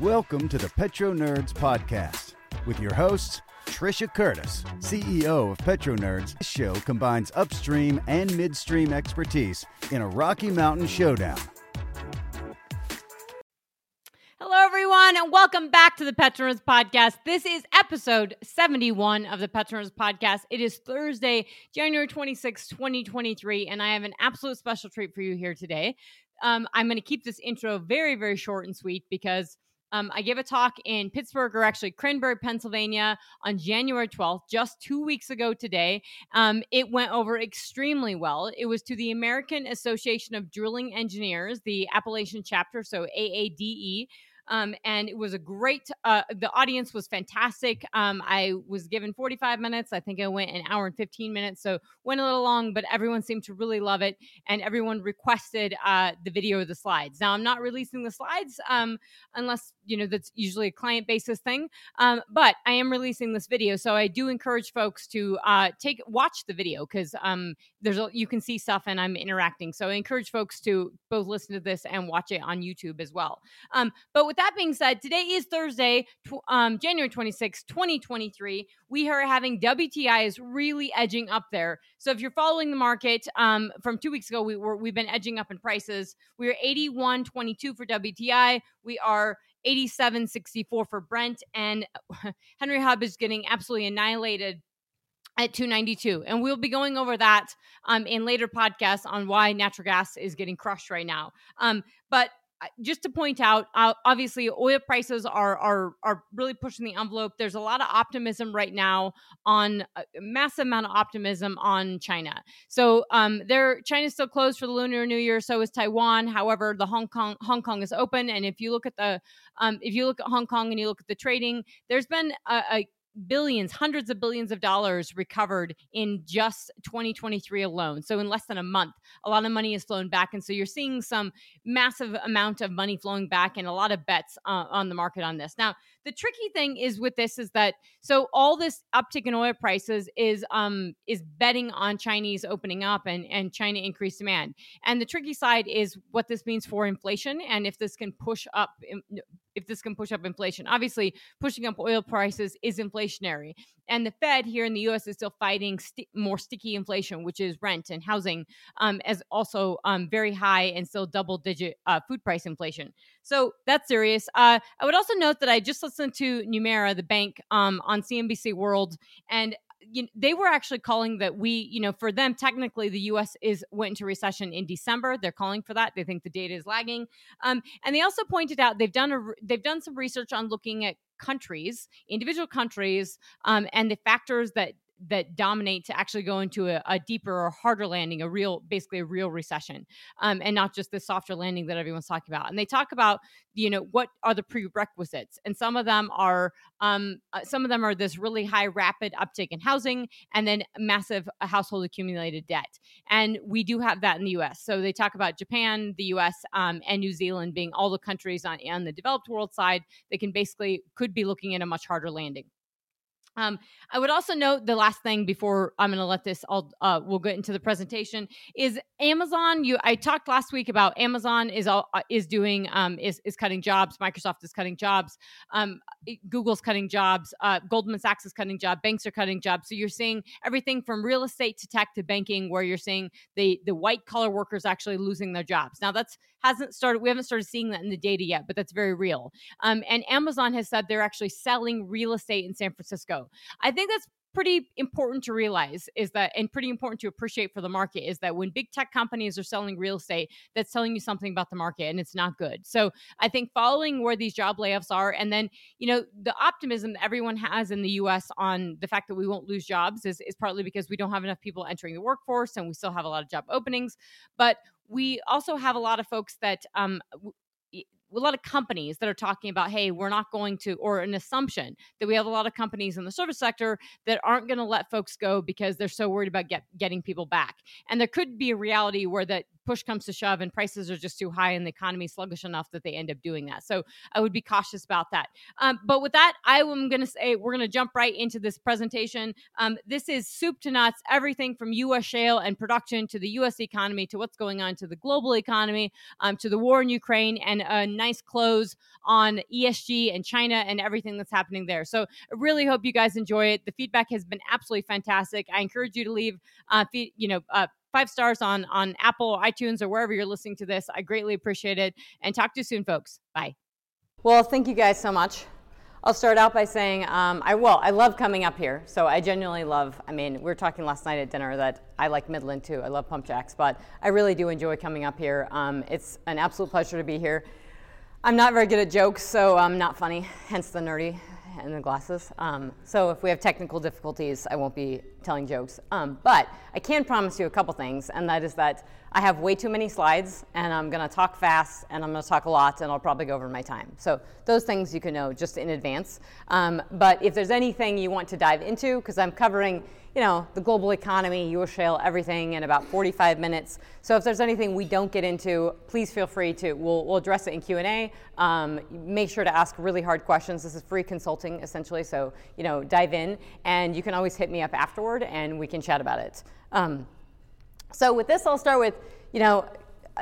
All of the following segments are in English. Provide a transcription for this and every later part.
Welcome to the Petro Nerds Podcast with your hosts, Trisha Curtis, CEO of Petro Nerds. This show combines upstream and midstream expertise in a Rocky Mountain showdown. Hello, everyone, and welcome back to the Petro Nerds Podcast. This is episode 71 of the Petro Nerds Podcast. It is Thursday, January 26, 2023, and I have an absolute special treat for you here today. Um, I'm going to keep this intro very, very short and sweet because um, I gave a talk in Pittsburgh, or actually Cranberry, Pennsylvania, on January 12th, just two weeks ago today. Um, it went over extremely well. It was to the American Association of Drilling Engineers, the Appalachian chapter, so AADE. Um, and it was a great. Uh, the audience was fantastic. Um, I was given 45 minutes. I think I went an hour and 15 minutes, so went a little long, but everyone seemed to really love it, and everyone requested uh, the video of the slides. Now I'm not releasing the slides um, unless you know that's usually a client basis thing, um, but I am releasing this video, so I do encourage folks to uh, take watch the video because um, there's a, you can see stuff and I'm interacting. So I encourage folks to both listen to this and watch it on YouTube as well. Um, but with with that being said, today is Thursday, um, January 26, 2023. We are having WTI is really edging up there. So if you're following the market um, from two weeks ago, we were we've been edging up in prices. We are 81.22 for WTI. We are 87.64 for Brent, and Henry Hub is getting absolutely annihilated at 292 and we'll be going over that um, in later podcasts on why natural gas is getting crushed right now um, but just to point out, uh, obviously, oil prices are are are really pushing the envelope. There's a lot of optimism right now on a massive amount of optimism on China. So, um, there China's still closed for the Lunar New Year. So is Taiwan. However, the Hong Kong Hong Kong is open, and if you look at the um, if you look at Hong Kong and you look at the trading, there's been a, a billions, hundreds of billions of dollars recovered in just 2023 alone. So in less than a month, a lot of money has flown back, and so you're seeing some massive amount of money flowing back, and a lot of bets uh, on the market on this. Now, the tricky thing is with this is that so all this uptick in oil prices is um is betting on Chinese opening up and and China increased demand, and the tricky side is what this means for inflation and if this can push up if this can push up inflation. Obviously, pushing up oil prices is inflationary. And the Fed here in the US is still fighting st- more sticky inflation, which is rent and housing, um, as also um, very high and still double digit uh, food price inflation. So that's serious. Uh, I would also note that I just listened to Nomura, the bank, um, on CNBC World, and you know, they were actually calling that we, you know, for them technically the U.S. is went into recession in December. They're calling for that. They think the data is lagging, um, and they also pointed out they've done a they've done some research on looking at countries, individual countries, um, and the factors that that dominate to actually go into a, a, deeper or harder landing, a real, basically a real recession, um, and not just the softer landing that everyone's talking about. And they talk about, you know, what are the prerequisites, and some of them are, um, uh, some of them are this really high, rapid uptick in housing, and then massive household accumulated debt. And we do have that in the U.S. So they talk about Japan, the U.S., um, and New Zealand being all the countries on, on the developed world side that can basically could be looking at a much harder landing. Um, I would also note the last thing before I'm going to let this all uh, we'll get into the presentation is Amazon. You I talked last week about Amazon is all uh, is doing um, is is cutting jobs. Microsoft is cutting jobs. Um, Google's cutting jobs. Uh, Goldman Sachs is cutting jobs. Banks are cutting jobs. So you're seeing everything from real estate to tech to banking, where you're seeing the the white collar workers actually losing their jobs. Now that's hasn't started. We haven't started seeing that in the data yet, but that's very real. Um, and Amazon has said they're actually selling real estate in San Francisco. I think that's pretty important to realize is that and pretty important to appreciate for the market is that when big tech companies are selling real estate that's telling you something about the market and it's not good. So i think following where these job layoffs are and then you know the optimism that everyone has in the us on the fact that we won't lose jobs is, is partly because we don't have enough people entering the workforce and we still have a lot of job openings. But we also have a lot of folks that um, a lot of companies that are talking about, hey, we're not going to, or an assumption that we have a lot of companies in the service sector that aren't going to let folks go because they're so worried about get, getting people back. And there could be a reality where that push comes to shove and prices are just too high and the economy sluggish enough that they end up doing that. So I would be cautious about that. Um, but with that, I am going to say we're going to jump right into this presentation. Um, this is soup to nuts, everything from U.S. shale and production to the U.S. economy to what's going on to the global economy um, to the war in Ukraine and a nice close on ESG and China and everything that's happening there. So I really hope you guys enjoy it. The feedback has been absolutely fantastic. I encourage you to leave, uh, you know, uh, five stars on on Apple, iTunes, or wherever you're listening to this. I greatly appreciate it. And talk to you soon, folks. Bye. Well, thank you guys so much. I'll start out by saying um, I well, I love coming up here. So I genuinely love. I mean, we were talking last night at dinner that I like Midland too. I love pump jacks, but I really do enjoy coming up here. Um, it's an absolute pleasure to be here. I'm not very good at jokes, so I'm not funny. Hence the nerdy and the glasses. Um, so if we have technical difficulties, I won't be telling jokes. Um, but I can promise you a couple things, and that is that I have way too many slides, and I'm going to talk fast, and I'm going to talk a lot, and I'll probably go over my time. So those things you can know just in advance. Um, but if there's anything you want to dive into, because I'm covering you know, the global economy, U.S. shale, everything in about 45 minutes. So if there's anything we don't get into, please feel free to, we'll, we'll address it in Q&A. Um, make sure to ask really hard questions. This is free consulting, essentially, so, you know, dive in. And you can always hit me up afterward, and we can chat about it. Um, so with this, I'll start with, you know,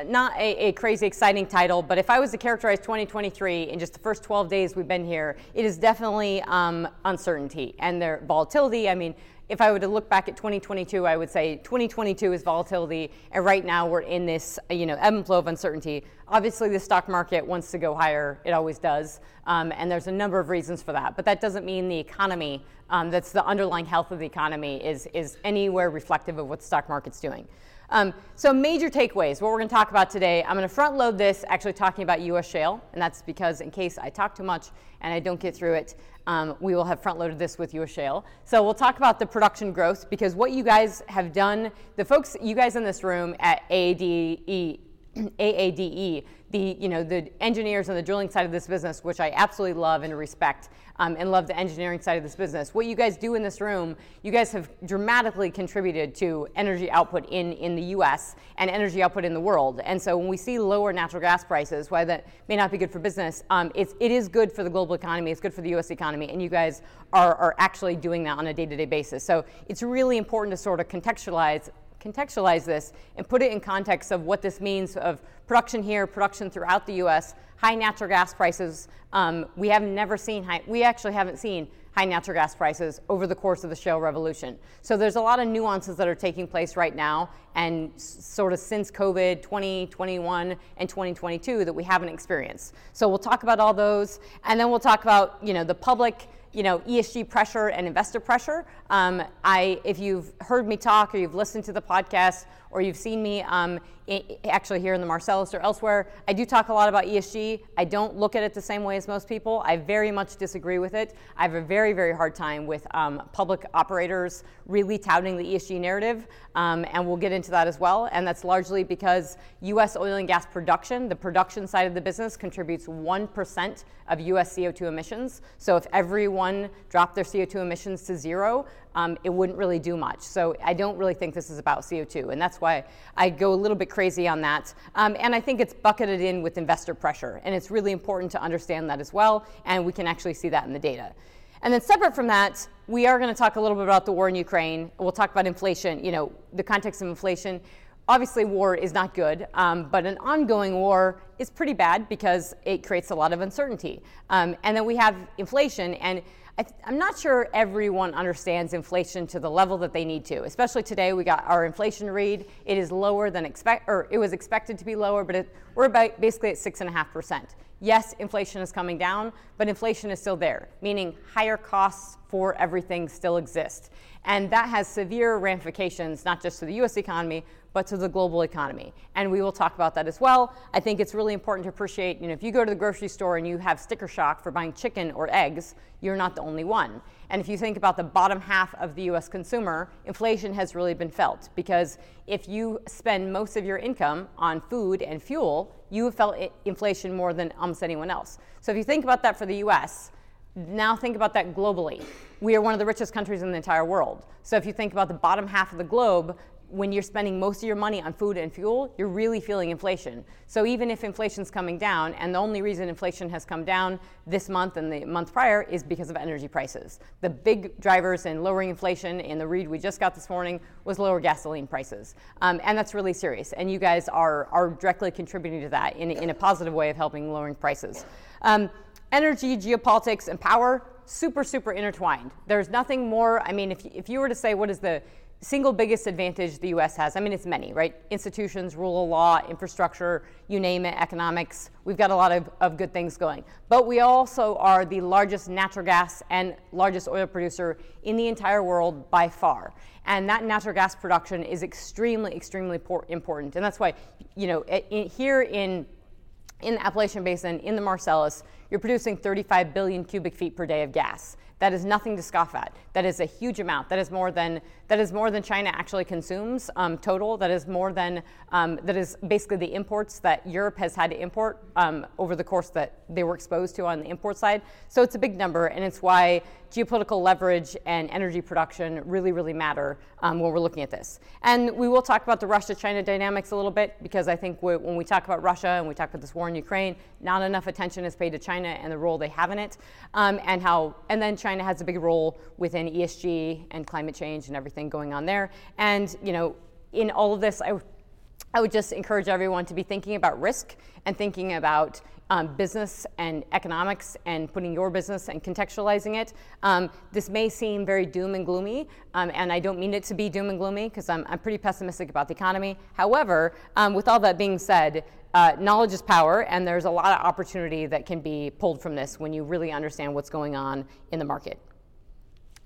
not a, a, crazy exciting title, but if I was to characterize 2023 in just the first 12 days we've been here, it is definitely um, uncertainty and their volatility. I mean, if I were to look back at 2022, I would say 2022 is volatility, and right now we're in this, you know, ebb and flow of uncertainty. Obviously, the stock market wants to go higher; it always does, um, and there's a number of reasons for that. But that doesn't mean the economy, um, that's the underlying health of the economy, is is anywhere reflective of what the stock market's doing. Um, so major takeaways, what we're going to talk about today, I'm going to front load this actually talking about U.S. shale, and that's because in case I talk too much and I don't get through it, um, we will have front loaded this with U.S. shale. So we'll talk about the production growth because what you guys have done, the folks, you guys in this room at AADE, AADE, the you know the engineers on the drilling side of this business, which I absolutely love and respect, um, and love the engineering side of this business. What you guys do in this room, you guys have dramatically contributed to energy output in in the U.S. and energy output in the world. And so when we see lower natural gas prices, why that may not be good for business, um, it's it is good for the global economy. It's good for the U.S. economy, and you guys are are actually doing that on a day-to-day basis. So it's really important to sort of contextualize contextualize this and put it in context of what this means of production here, production throughout the U.S., high natural gas prices. Um, we have never seen high, we actually haven't seen high natural gas prices over the course of the shale revolution. So there's a lot of nuances that are taking place right now and sort of since COVID 2021 and 2022 that we haven't experienced. So we'll talk about all those and then we'll talk about, you know, the public you know, ESG pressure and investor pressure. Um, I, if you've heard me talk or you've listened to the podcast or you've seen me um, actually here in the Marcellus or elsewhere, I do talk a lot about ESG. I don't look at it the same way as most people. I very much disagree with it. I have a very, very hard time with um, public operators really touting the ESG narrative, um, and we'll get into that as well. And that's largely because U.S. oil and gas production, the production side of the business, contributes 1% of U.S. CO2 emissions. So if everyone dropped their CO2 emissions to zero, um, it wouldn't really do much. So I don't really think this is about CO2, and that's why I go a little bit crazy on that. Um, and I think it's bucketed in with investor pressure, and it's really important to understand that as well, and we can actually see that in the data. And then separate from that, we are going to talk a little bit about the war in Ukraine. We'll talk about inflation, you know, the context of inflation. Obviously, war is not good, um, but an ongoing war is pretty bad because it creates a lot of uncertainty. Um, and then we have inflation, and I am not sure everyone understands inflation to the level that they need to. Especially today, we got our inflation read. It is lower than expect, or it was expected to be lower, but it, we're about basically at six and a half percent. Yes, inflation is coming down, but inflation is still there, meaning higher costs for everything still exist. And that has severe ramifications, not just to the US economy, but to the global economy. And we will talk about that as well. I think it's really important to appreciate, you know, if you go to the grocery store and you have sticker shock for buying chicken or eggs, you're not the only one. And if you think about the bottom half of the US consumer, inflation has really been felt because if you spend most of your income on food and fuel, you have felt inflation more than almost anyone else. So if you think about that for the US, now think about that globally. We are one of the richest countries in the entire world. So if you think about the bottom half of the globe, when you're spending most of your money on food and fuel, you're really feeling inflation. So even if inflation's coming down, and the only reason inflation has come down this month and the month prior is because of energy prices. The big drivers in lowering inflation in the read we just got this morning was lower gasoline prices. Um, and that's really serious. And you guys are, are directly contributing to that in, in a positive way of helping lowering prices. Um, energy, geopolitics, and power, super, super intertwined. There's nothing more, I mean, if, if you were to say what is the single biggest advantage the US has, I mean, it's many, right? Institutions, rule of law, infrastructure, you name it, economics. We've got a lot of, of good things going. But we also are the largest natural gas and largest oil producer in the entire world by far. And that natural gas production is extremely, extremely important. And that's why, you know, here in in the Appalachian Basin, in the Marcellus, you're producing 35 billion cubic feet per day of gas. That is nothing to scoff at. That is a huge amount. That is more than that is more than China actually consumes um, total. That is more than um, that is basically the imports that Europe has had to import um, over the course that they were exposed to on the import side. So it's a big number, and it's why geopolitical leverage and energy production really, really matter um, when we're looking at this. And we will talk about the Russia-China dynamics a little bit because I think we, when we talk about Russia and we talk about this war in Ukraine, not enough attention is paid to China and the role they have in it, um, and how and then China has a big role within ESG and climate change and everything going on there. And you know, in all of this, I, I would just encourage everyone to be thinking about risk and thinking about um, business and economics and putting your business and contextualizing it. Um, this may seem very doom and gloomy, um, and I don't mean it to be doom and gloomy because I'm, I'm, pretty pessimistic about the economy. However, um, with all that being said, uh, knowledge is power, and there's a lot of opportunity that can be pulled from this when you really understand what's going on in the market.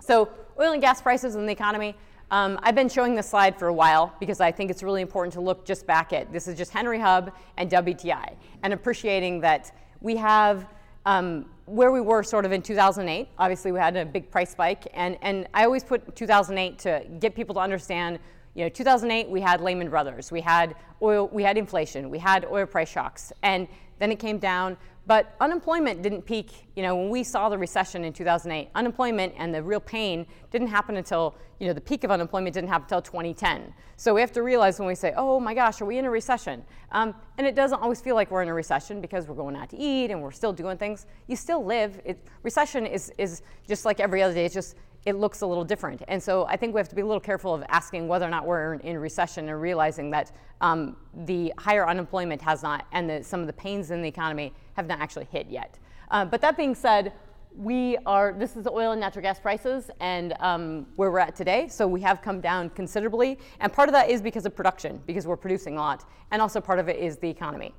So, oil and gas prices in the economy. Um, I've been showing this slide for a while because I think it's really important to look just back at this is just Henry Hub and WTI, and appreciating that we have um, where we were sort of in 2008. Obviously, we had a big price spike, and, and I always put 2008 to get people to understand you know, 2008 we had Lehman Brothers, we had oil, we had inflation, we had oil price shocks, and then it came down. But unemployment didn't peak. You know, when we saw the recession in 2008, unemployment and the real pain didn't happen until you know the peak of unemployment didn't happen until 2010. So we have to realize when we say, "Oh my gosh, are we in a recession?" Um, and it doesn't always feel like we're in a recession because we're going out to eat and we're still doing things. You still live. It, recession is is just like every other day. It's just it looks a little different. And so I think we have to be a little careful of asking whether or not we're in recession and realizing that um, the higher unemployment has not, and the, some of the pains in the economy have not actually hit yet. Uh, but that being said, we are, this is oil and natural gas prices and um, where we're at today. So we have come down considerably. And part of that is because of production, because we're producing a lot. And also part of it is the economy.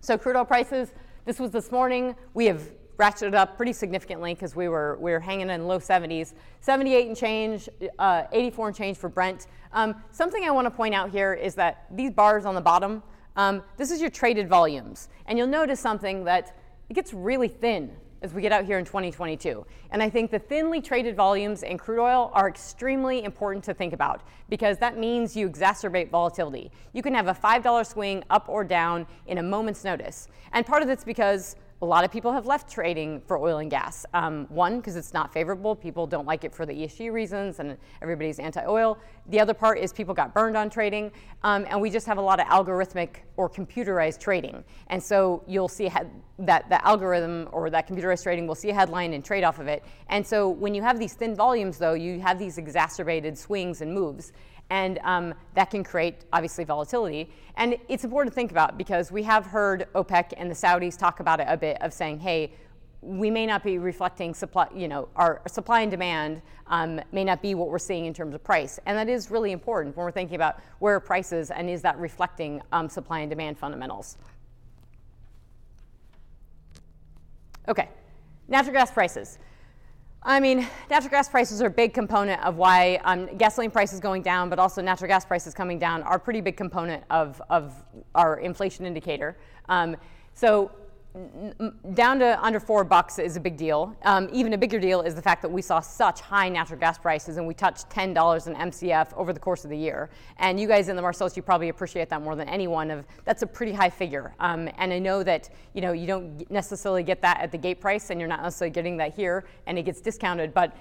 So crude oil prices, this was this morning. We have ratcheted up pretty significantly because we were, we were hanging in low 70s. 78 and change, uh, 84 and change for Brent. Um, something I want to point out here is that these bars on the bottom, um, this is your traded volumes. And you'll notice something that it gets really thin as we get out here in 2022. And I think the thinly traded volumes in crude oil are extremely important to think about because that means you exacerbate volatility. You can have a $5 swing up or down in a moment's notice. And part of it's because a lot of people have left trading for oil and gas. Um, one, because it's not favorable. People don't like it for the ESG reasons, and everybody's anti oil. The other part is people got burned on trading, um, and we just have a lot of algorithmic or computerized trading. And so you'll see that the algorithm or that computerized trading will see a headline and trade off of it. And so when you have these thin volumes, though, you have these exacerbated swings and moves and um, that can create obviously volatility. And it's important to think about because we have heard OPEC and the Saudis talk about it a bit of saying, hey, we may not be reflecting supply, you know, our supply and demand um, may not be what we're seeing in terms of price. And that is really important when we're thinking about where prices and is that reflecting um, supply and demand fundamentals. Okay, natural gas prices. I mean, natural gas prices are a big component of why um, gasoline prices going down, but also natural gas prices coming down are a pretty big component of, of our inflation indicator. Um, so down to under four bucks is a big deal. Um, even a bigger deal is the fact that we saw such high natural gas prices and we touched $10 an MCF over the course of the year. And you guys in the Marcellus, you probably appreciate that more than anyone. Of that's a pretty high figure. Um, and I know that you know you don't necessarily get that at the gate price, and you're not necessarily getting that here, and it gets discounted. But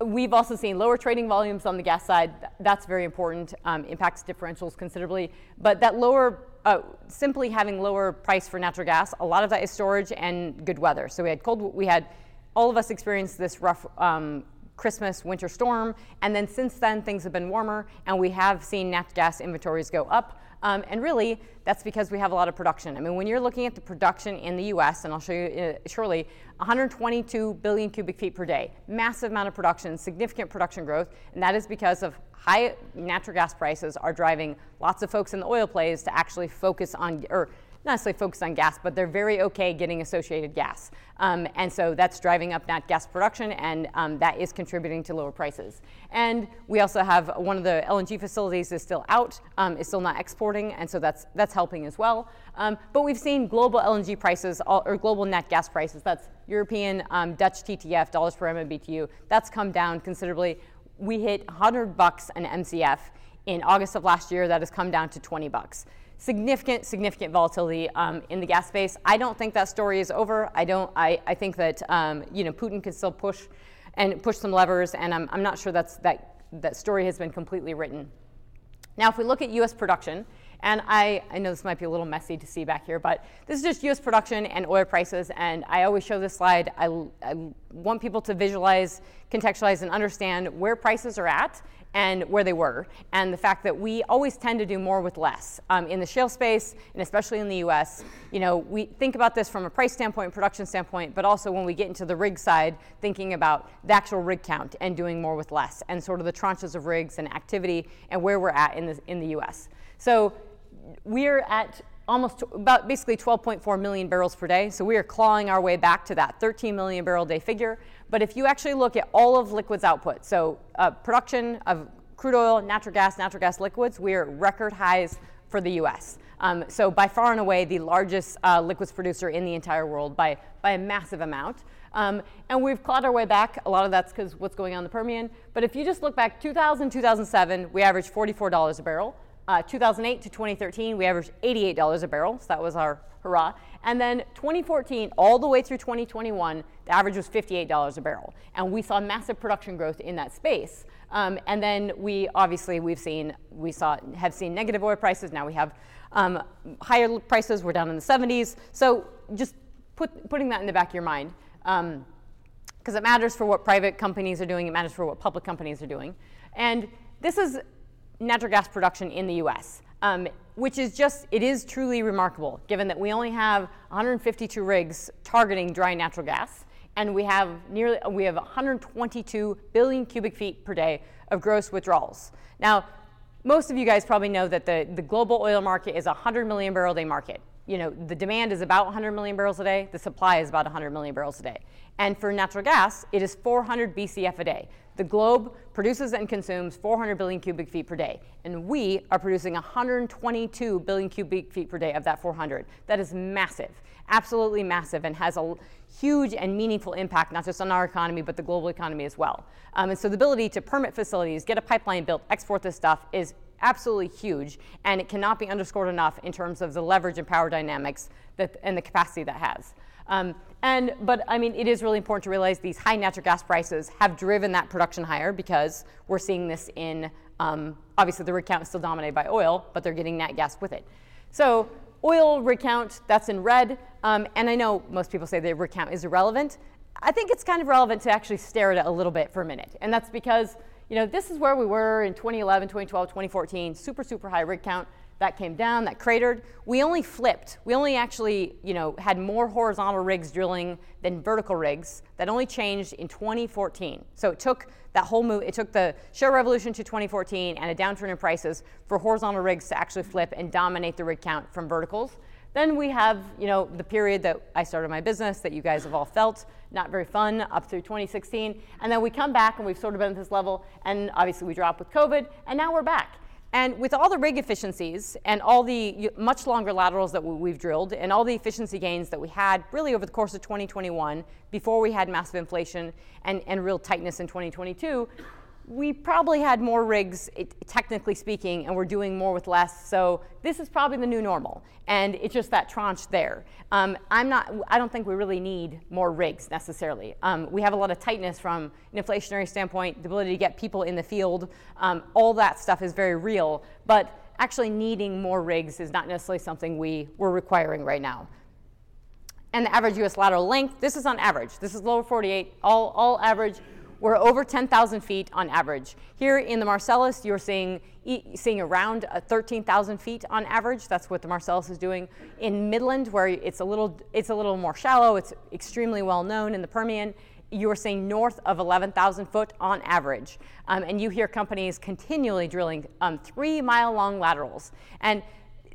We've also seen lower trading volumes on the gas side. That's very important, um, impacts differentials considerably. But that lower, uh, simply having lower price for natural gas, a lot of that is storage and good weather. So we had cold, we had all of us experienced this rough um, Christmas winter storm, and then since then things have been warmer, and we have seen natural gas inventories go up. Um, and really, that's because we have a lot of production. I mean, when you're looking at the production in the US, and I'll show you uh, shortly, 122 billion cubic feet per day, massive amount of production, significant production growth, and that is because of high natural gas prices are driving lots of folks in the oil plays to actually focus on, or not necessarily focused on gas, but they're very okay getting associated gas. Um, and so that's driving up nat gas production, and um, that is contributing to lower prices. And we also have one of the LNG facilities is still out, um, is still not exporting, and so that's that's helping as well. Um, but we've seen global LNG prices or global nat gas prices. That's European, um, Dutch TTF, dollars per MMBTU. That's come down considerably. We hit 100 bucks an MCF in August of last year. That has come down to 20 bucks significant, significant volatility um, in the gas space. I don't think that story is over. I don't. I, I think that um, you know Putin can still push and push some levers, and I'm, I'm not sure that's that that story has been completely written. Now, if we look at U.S. production, and I, I know this might be a little messy to see back here, but this is just U.S. production and oil prices. And I always show this slide. I, I want people to visualize, contextualize, and understand where prices are at and where they were, and the fact that we always tend to do more with less um, in the shale space, and especially in the U.S. You know, we think about this from a price standpoint, production standpoint, but also when we get into the rig side, thinking about the actual rig count and doing more with less, and sort of the tranches of rigs and activity and where we're at in the in the U.S. So we're at almost about basically 12.4 million barrels per day. So we are clawing our way back to that 13 million barrel day figure. But if you actually look at all of liquids output, so uh, production of crude oil, natural gas, natural gas liquids, we are record highs for the US. Um, so by far and away the largest uh, liquids producer in the entire world by, by a massive amount. Um, and we've clawed our way back. A lot of that's because what's going on in the Permian. But if you just look back 2000, 2007, we averaged $44 a barrel. Uh, 2008 to 2013, we averaged $88 a barrel, so that was our hurrah. And then 2014, all the way through 2021, the average was $58 a barrel. And we saw massive production growth in that space. Um, and then we obviously we've seen we saw have seen negative oil prices. Now we have um, higher prices. We're down in the 70s. So just put, putting that in the back of your mind, because um, it matters for what private companies are doing. It matters for what public companies are doing. And this is natural gas production in the US, um, which is just, it is truly remarkable given that we only have 152 rigs targeting dry natural gas. And we have nearly, we have 122 billion cubic feet per day of gross withdrawals. Now, most of you guys probably know that the, the global oil market is a 100 million barrel day market. You know, the demand is about 100 million barrels a day, the supply is about 100 million barrels a day. And for natural gas, it is 400 BCF a day. The globe produces and consumes 400 billion cubic feet per day, and we are producing 122 billion cubic feet per day of that 400. That is massive, absolutely massive, and has a huge and meaningful impact not just on our economy but the global economy as well. Um, and so the ability to permit facilities, get a pipeline built, export this stuff is absolutely huge, and it cannot be underscored enough in terms of the leverage and power dynamics that, and the capacity that has. Um, and, but I mean, it is really important to realize these high natural gas prices have driven that production higher because we're seeing this in, um, obviously the rig count is still dominated by oil, but they're getting nat gas with it. So oil rig count, that's in red. Um, and I know most people say the rig count is irrelevant. I think it's kind of relevant to actually stare at it a little bit for a minute. And that's because, you know, this is where we were in 2011, 2012, 2014, super, super high rig count that came down, that cratered. We only flipped. We only actually, you know, had more horizontal rigs drilling than vertical rigs. That only changed in 2014. So it took that whole move. It took the shale revolution to 2014 and a downturn in prices for horizontal rigs to actually flip and dominate the rig count from verticals. Then we have, you know, the period that I started my business that you guys have all felt not very fun up through 2016, and then we come back and we've sort of been at this level, and obviously we drop with COVID, and now we're back. And with all the rig efficiencies and all the much longer laterals that we've drilled and all the efficiency gains that we had really over the course of 2021 before we had massive inflation and, and real tightness in 2022, we probably had more rigs, it, technically speaking, and we're doing more with less. So this is probably the new normal, and it's just that tranche there. Um, I'm not. I don't think we really need more rigs necessarily. Um, we have a lot of tightness from an inflationary standpoint, the ability to get people in the field. Um, all that stuff is very real, but actually needing more rigs is not necessarily something we we're requiring right now. And the average U.S. lateral length. This is on average. This is lower 48. All all average we're over 10,000 feet on average. Here in the Marcellus, you're seeing, seeing around uh, 13,000 feet on average. That's what the Marcellus is doing. In Midland, where it's a little, it's a little more shallow, it's extremely well known in the Permian, you are seeing north of 11,000 foot on average. Um, and you hear companies continually drilling um, three mile long laterals. And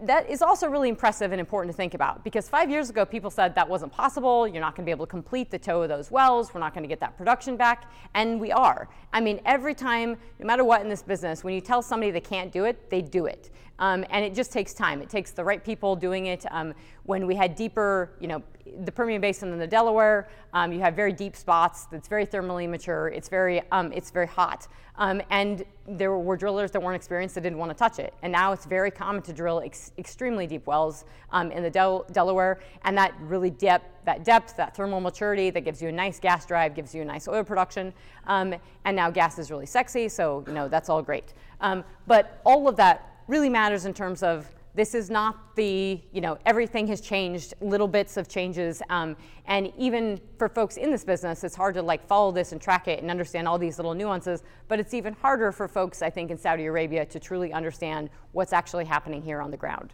that is also really impressive and important to think about because five years ago people said that wasn't possible. You're not going to be able to complete the toe of those wells. We're not going to get that production back. And we are. I mean every time no matter what in this business when you tell somebody they can't do it they do it. Um, and it just takes time. It takes the right people doing it. Um, when we had deeper you know the Permian Basin and the Delaware, um, you have very deep spots. It's very thermally mature. It's very, um, it's very hot. Um, and there were drillers that weren't experienced that didn't want to touch it. And now it's very common to drill ex- extremely deep wells um, in the Del- Delaware, and that really depth, that depth, that thermal maturity, that gives you a nice gas drive, gives you a nice oil production. Um, and now gas is really sexy, so you know that's all great. Um, but all of that really matters in terms of this is not the, you know, everything has changed, little bits of changes. Um, and even for folks in this business, it's hard to like follow this and track it and understand all these little nuances. But it's even harder for folks, I think, in Saudi Arabia to truly understand what's actually happening here on the ground.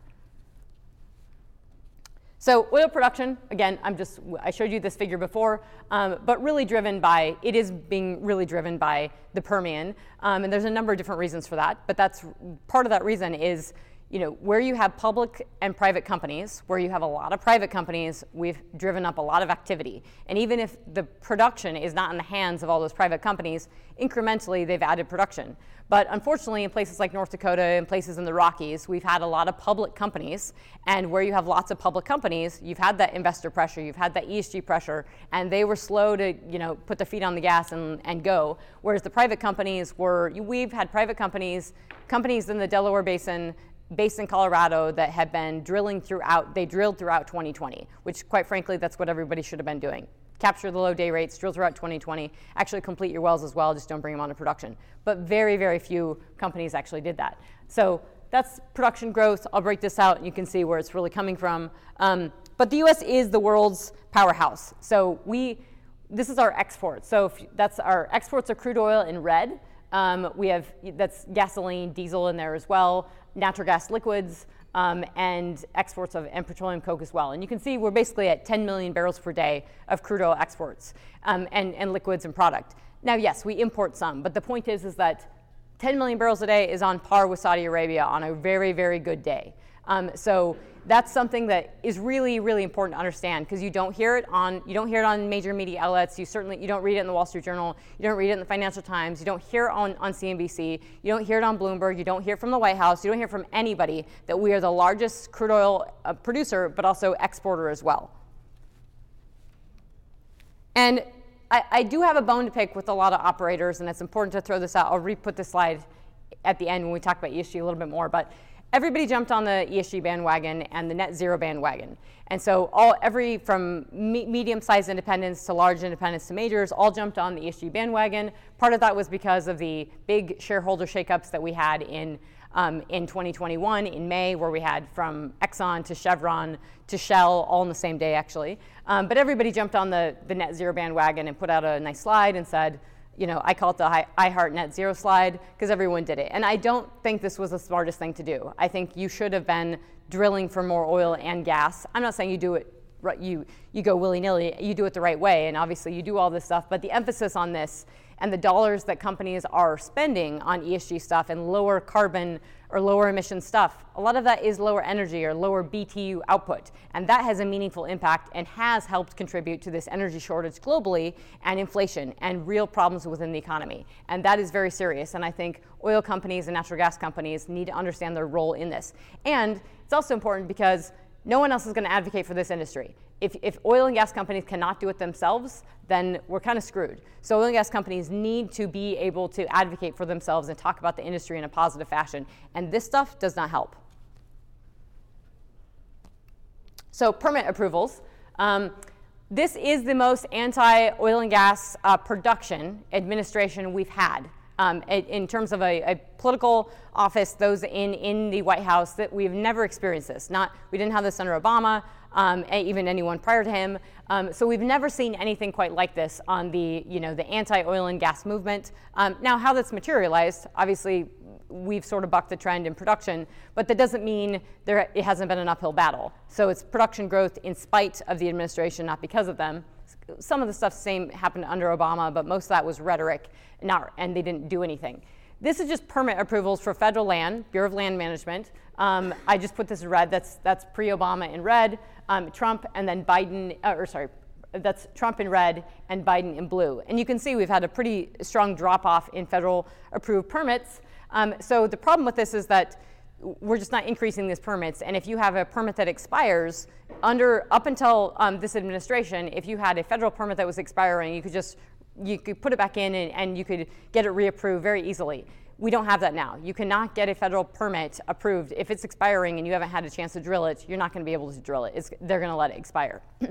So oil production, again, I'm just, I showed you this figure before, um, but really driven by, it is being really driven by the Permian. Um, and there's a number of different reasons for that, but that's part of that reason is you know, where you have public and private companies, where you have a lot of private companies, we've driven up a lot of activity. And even if the production is not in the hands of all those private companies, incrementally they've added production. But unfortunately, in places like North Dakota and places in the Rockies, we've had a lot of public companies. And where you have lots of public companies, you've had that investor pressure, you've had that ESG pressure, and they were slow to, you know, put their feet on the gas and, and go. Whereas the private companies were, we've had private companies, companies in the Delaware Basin based in Colorado that have been drilling throughout, they drilled throughout 2020, which quite frankly, that's what everybody should have been doing. Capture the low day rates, drill throughout 2020, actually complete your wells as well, just don't bring them onto production. But very, very few companies actually did that. So that's production growth. I'll break this out and you can see where it's really coming from. Um, but the US is the world's powerhouse. So we, this is our exports. So that's our exports of crude oil in red. Um, we have, that's gasoline, diesel in there as well natural gas liquids, um, and exports of and petroleum coke as well. And you can see we're basically at 10 million barrels per day of crude oil exports um, and, and liquids and product. Now, yes, we import some, but the point is, is that 10 million barrels a day is on par with Saudi Arabia on a very, very good day. Um, so that's something that is really, really important to understand because you don't hear it on you don't hear it on major media outlets. You certainly you don't read it in the Wall Street Journal. You don't read it in the Financial Times. You don't hear it on, on CNBC. You don't hear it on Bloomberg. You don't hear from the White House. You don't hear from anybody that we are the largest crude oil uh, producer, but also exporter as well. And I, I do have a bone to pick with a lot of operators, and it's important to throw this out. I'll re-put this slide at the end when we talk about ESG a little bit more, but everybody jumped on the ESG bandwagon and the net zero bandwagon. And so all every from me, medium-sized independents to large independents to majors all jumped on the ESG bandwagon. Part of that was because of the big shareholder shakeups that we had in um, in 2021 in May, where we had from Exxon to Chevron to Shell all in the same day, actually. Um, but everybody jumped on the, the net zero bandwagon and put out a nice slide and said, you know, I call it the I Heart Net Zero slide because everyone did it. And I don't think this was the smartest thing to do. I think you should have been drilling for more oil and gas. I'm not saying you do it you you go willy nilly. You do it the right way, and obviously you do all this stuff. But the emphasis on this and the dollars that companies are spending on ESG stuff and lower carbon or lower emission stuff, a lot of that is lower energy or lower BTU output. And that has a meaningful impact and has helped contribute to this energy shortage globally and inflation and real problems within the economy. And that is very serious. And I think oil companies and natural gas companies need to understand their role in this. And it's also important because no one else is going to advocate for this industry. If, if oil and gas companies cannot do it themselves, then we're kind of screwed. So oil and gas companies need to be able to advocate for themselves and talk about the industry in a positive fashion. And this stuff does not help. So permit approvals. Um, this is the most anti-oil and gas uh, production administration we've had. Um, in terms of a, a, political office, those in, in the White House, that we've never experienced this. Not, we didn't have this under Obama, um, even anyone prior to him. Um, so we've never seen anything quite like this on the, you know, the anti-oil and gas movement. Um, now, how that's materialized, obviously, we've sort of bucked the trend in production, but that doesn't mean there, it hasn't been an uphill battle. So it's production growth in spite of the administration, not because of them. Some of the stuff same happened under Obama, but most of that was rhetoric, not, and they didn't do anything. This is just permit approvals for federal land, Bureau of Land Management. Um, I just put this in red. That's that's pre-Obama in red, um, Trump, and then Biden. Uh, or sorry, that's Trump in red and Biden in blue. And you can see we've had a pretty strong drop off in federal approved permits. Um, so the problem with this is that we're just not increasing these permits. And if you have a permit that expires under up until um, this administration, if you had a federal permit that was expiring, you could just you could put it back in and, and you could get it reapproved very easily. We don't have that now. You cannot get a federal permit approved if it's expiring and you haven't had a chance to drill it. You're not going to be able to drill it. It's, they're going to let it expire.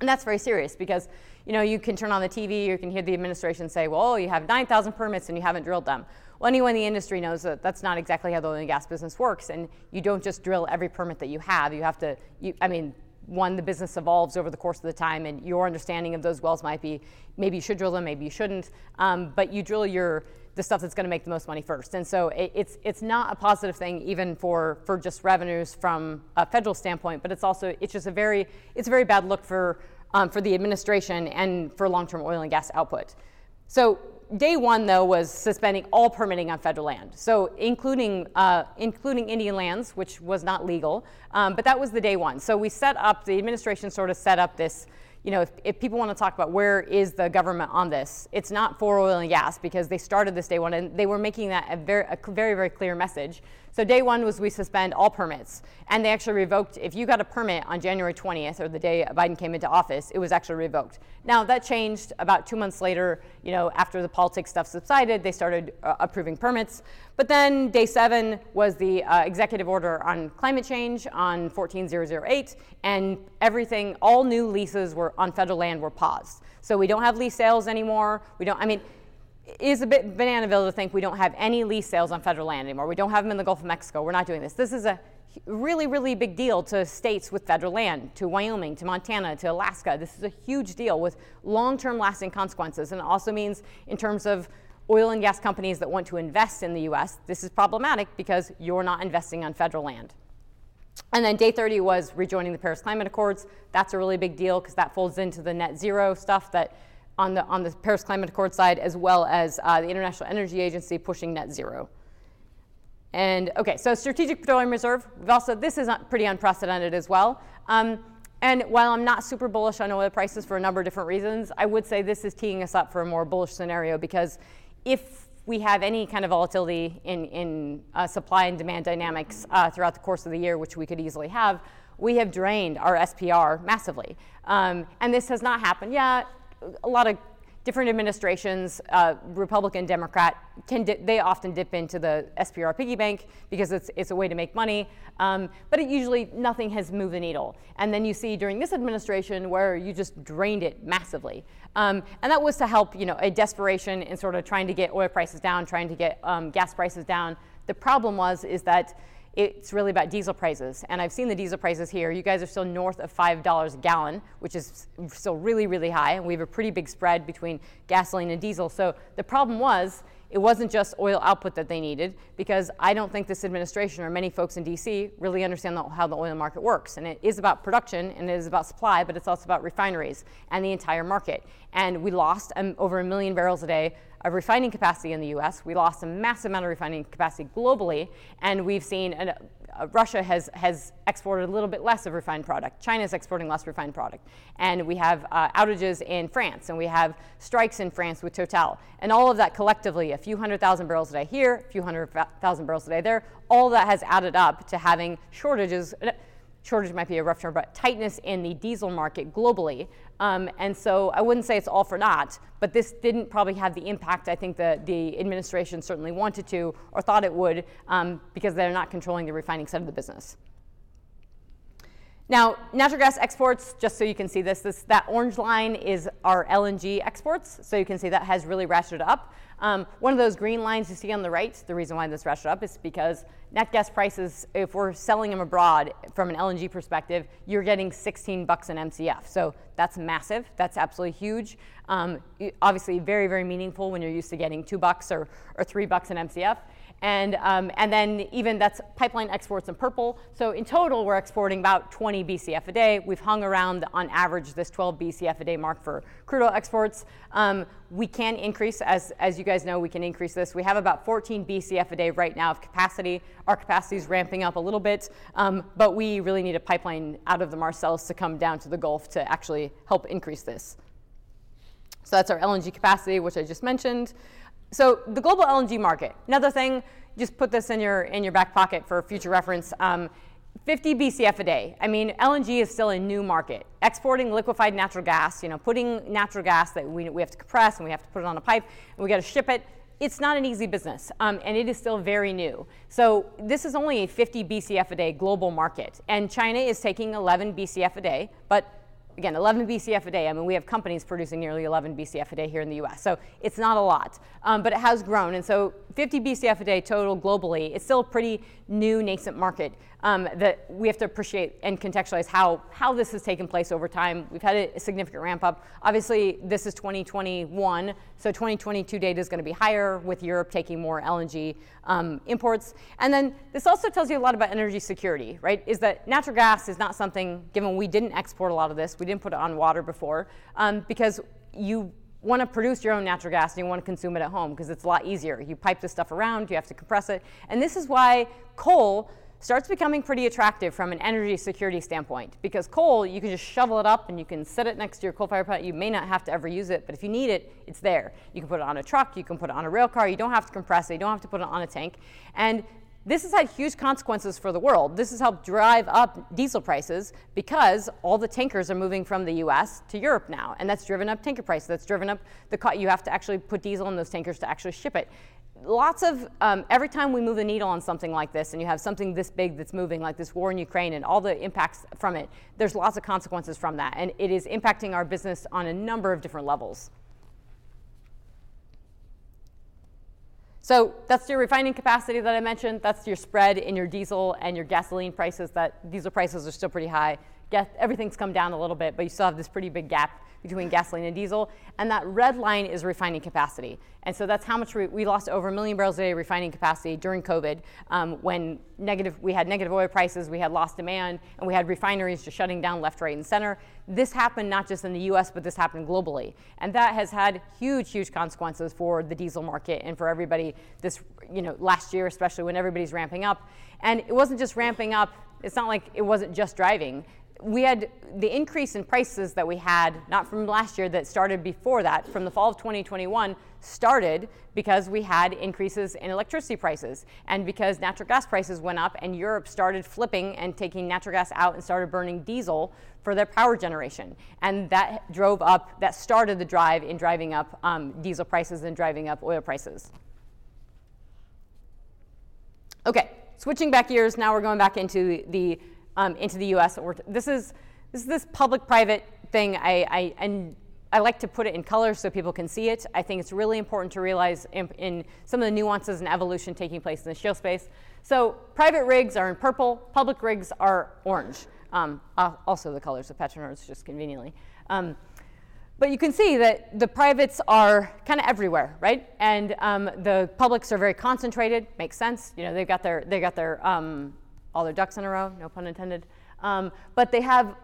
And that's very serious because you know you can turn on the TV, you can hear the administration say, "Well, you have 9,000 permits and you haven't drilled them." Well, anyone in the industry knows that that's not exactly how the oil and gas business works, and you don't just drill every permit that you have. You have to, you, I mean, one, the business evolves over the course of the time, and your understanding of those wells might be maybe you should drill them, maybe you shouldn't, um, but you drill your the stuff that's going to make the most money first. And so it, it's it's not a positive thing even for for just revenues from a federal standpoint, but it's also it's just a very it's a very bad look for um, for the administration and for long-term oil and gas output. So day one, though, was suspending all permitting on federal land, so including uh, including Indian lands, which was not legal. Um, but that was the day one. So we set up the administration sort of set up this. You know, if, if people want to talk about where is the government on this, it's not for oil and gas because they started this day one and they were making that a very, a very, very clear message. So day one was we suspend all permits. And they actually revoked, if you got a permit on January 20th or the day Biden came into office, it was actually revoked. Now that changed about two months later, you know, after the politics stuff subsided, they started uh, approving permits. But then day seven was the uh, executive order on climate change on 14008, and everything, all new leases were on federal land were paused. So we don't have lease sales anymore. We don't, I mean, is a bit bananaville to think we don't have any lease sales on federal land anymore. We don't have them in the Gulf of Mexico. We're not doing this. This is a really, really big deal to states with federal land, to Wyoming, to Montana, to Alaska. This is a huge deal with long term lasting consequences. And it also means, in terms of oil and gas companies that want to invest in the US, this is problematic because you're not investing on federal land. And then day 30 was rejoining the Paris Climate Accords. That's a really big deal because that folds into the net zero stuff that on the, on the Paris Climate Accord side, as well as uh, the International Energy Agency pushing net zero. And okay, so Strategic Petroleum Reserve, we've also, this is pretty unprecedented as well. Um, and while I'm not super bullish on oil prices for a number of different reasons, I would say this is teeing us up for a more bullish scenario because if we have any kind of volatility in, in uh, supply and demand dynamics uh, throughout the course of the year, which we could easily have, we have drained our SPR massively. Um, and this has not happened yet a lot of different administrations, uh, Republican, Democrat, can di- they often dip into the SPR piggy bank because it's, it's a way to make money. Um, but it usually nothing has moved the needle. And then you see during this administration where you just drained it massively. Um, and that was to help, you know, a desperation in sort of trying to get oil prices down, trying to get um, gas prices down. The problem was is that it's really about diesel prices. And I've seen the diesel prices here. You guys are still north of $5 a gallon, which is still really, really high. And we have a pretty big spread between gasoline and diesel. So the problem was it wasn't just oil output that they needed, because I don't think this administration or many folks in DC really understand the, how the oil market works. And it is about production and it is about supply, but it's also about refineries and the entire market. And we lost um, over a million barrels a day of refining capacity in the US. We lost a massive amount of refining capacity globally, and we've seen an, uh, Russia has, has exported a little bit less of refined product. China is exporting less refined product. And we have uh, outages in France, and we have strikes in France with Total. And all of that collectively, a few hundred thousand barrels a day here, a few hundred thousand barrels a day there, all that has added up to having shortages. Shortage might be a rough term, but tightness in the diesel market globally. Um, and so I wouldn't say it's all for naught, but this didn't probably have the impact I think that the administration certainly wanted to or thought it would um, because they're not controlling the refining side of the business. Now, natural gas exports, just so you can see this, this, that orange line is our LNG exports. So you can see that has really ratcheted up. Um, one of those green lines you see on the right, the reason why this ratcheted up is because nat gas prices, if we're selling them abroad from an LNG perspective, you're getting 16 bucks an MCF. So that's massive. That's absolutely huge. Um, obviously, very, very meaningful when you're used to getting two bucks or, or three bucks an MCF. And, um, and then even that's pipeline exports in purple. So in total, we're exporting about 20 BCF a day. We've hung around on average this 12 BCF a day mark for crude oil exports. Um, we can increase, as, as you guys know, we can increase this. We have about 14 BCF a day right now of capacity. Our capacity is ramping up a little bit, um, but we really need a pipeline out of the Marcellus to come down to the Gulf to actually help increase this. So that's our LNG capacity, which I just mentioned. So the global LNG market. Another thing, just put this in your in your back pocket for future reference. Um, 50 BCF a day. I mean, LNG is still a new market. Exporting liquefied natural gas, you know, putting natural gas that we, we have to compress and we have to put it on a pipe and we got to ship it. It's not an easy business, um, and it is still very new. So this is only a 50 BCF a day global market, and China is taking 11 BCF a day, but again, 11 BCF a day. I mean, we have companies producing nearly 11 BCF a day here in the US. So it's not a lot, um, but it has grown. And so 50 BCF a day total globally, it's still a pretty new nascent market um, that we have to appreciate and contextualize how, how this has taken place over time. We've had a, significant ramp up. Obviously, this is 2021, so 2022 data is going to be higher with Europe taking more LNG um, imports. And then this also tells you a lot about energy security, right? Is that natural gas is not something, given we didn't export a lot of this, we didn't put it on water before, um, because you want to produce your own natural gas and you want to consume it at home because it's a lot easier. You pipe this stuff around, you have to compress it. And this is why coal starts becoming pretty attractive from an energy security standpoint because coal, you can just shovel it up and you can set it next to your coal fire plant. You may not have to ever use it, but if you need it, it's there. You can put it on a truck, you can put it on a rail car, you don't have to compress it, you don't have to put it on a tank. And this has had huge consequences for the world. This has helped drive up diesel prices because all the tankers are moving from the US to Europe now. And that's driven up tanker prices. That's driven up the cost. You have to actually put diesel in those tankers to actually ship it lots of um, every time we move the needle on something like this and you have something this big that's moving like this war in ukraine and all the impacts from it there's lots of consequences from that and it is impacting our business on a number of different levels so that's your refining capacity that i mentioned. That's your spread in your diesel and your gasoline prices that diesel prices are still pretty high everything's come down a little bit but you still have this pretty big gap between gasoline and diesel. And that red line is refining capacity. And so that's how much we, we lost over a million barrels a day refining capacity during COVID um, when negative, we had negative oil prices, we had lost demand, and we had refineries just shutting down left, right, and center. This happened not just in the US, but this happened globally. And that has had huge, huge consequences for the diesel market and for everybody this, you know, last year, especially when everybody's ramping up. And it wasn't just ramping up, it's not like it wasn't just driving we had the increase in prices that we had, not from last year, that started before that, from the fall of 2021, started because we had increases in electricity prices and because natural gas prices went up and Europe started flipping and taking natural gas out and started burning diesel for their power generation. And that drove up, that started the drive in driving up um, diesel prices and driving up oil prices. Okay, switching back gears, now we're going back into the um, into the U.S. This is this is this public-private thing. I, I and I like to put it in color so people can see it. I think it's really important to realize in, in, some of the nuances and evolution taking place in the shale space. So private rigs are in purple, public rigs are orange. Um, also the colors of PetroNerds, just conveniently. Um, but you can see that the privates are kind of everywhere, right? And um, the publics are very concentrated. Makes sense. You know, they've got their they got their um, all their ducks in a row, no pun intended. Um, but they have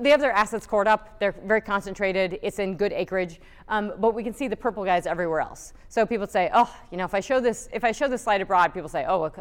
they have their assets cored up. They're very concentrated. It's in good acreage. Um, but we can see the purple guys everywhere else. So people say, oh, you know, if I show this, if I show this slide abroad, people say, oh, well,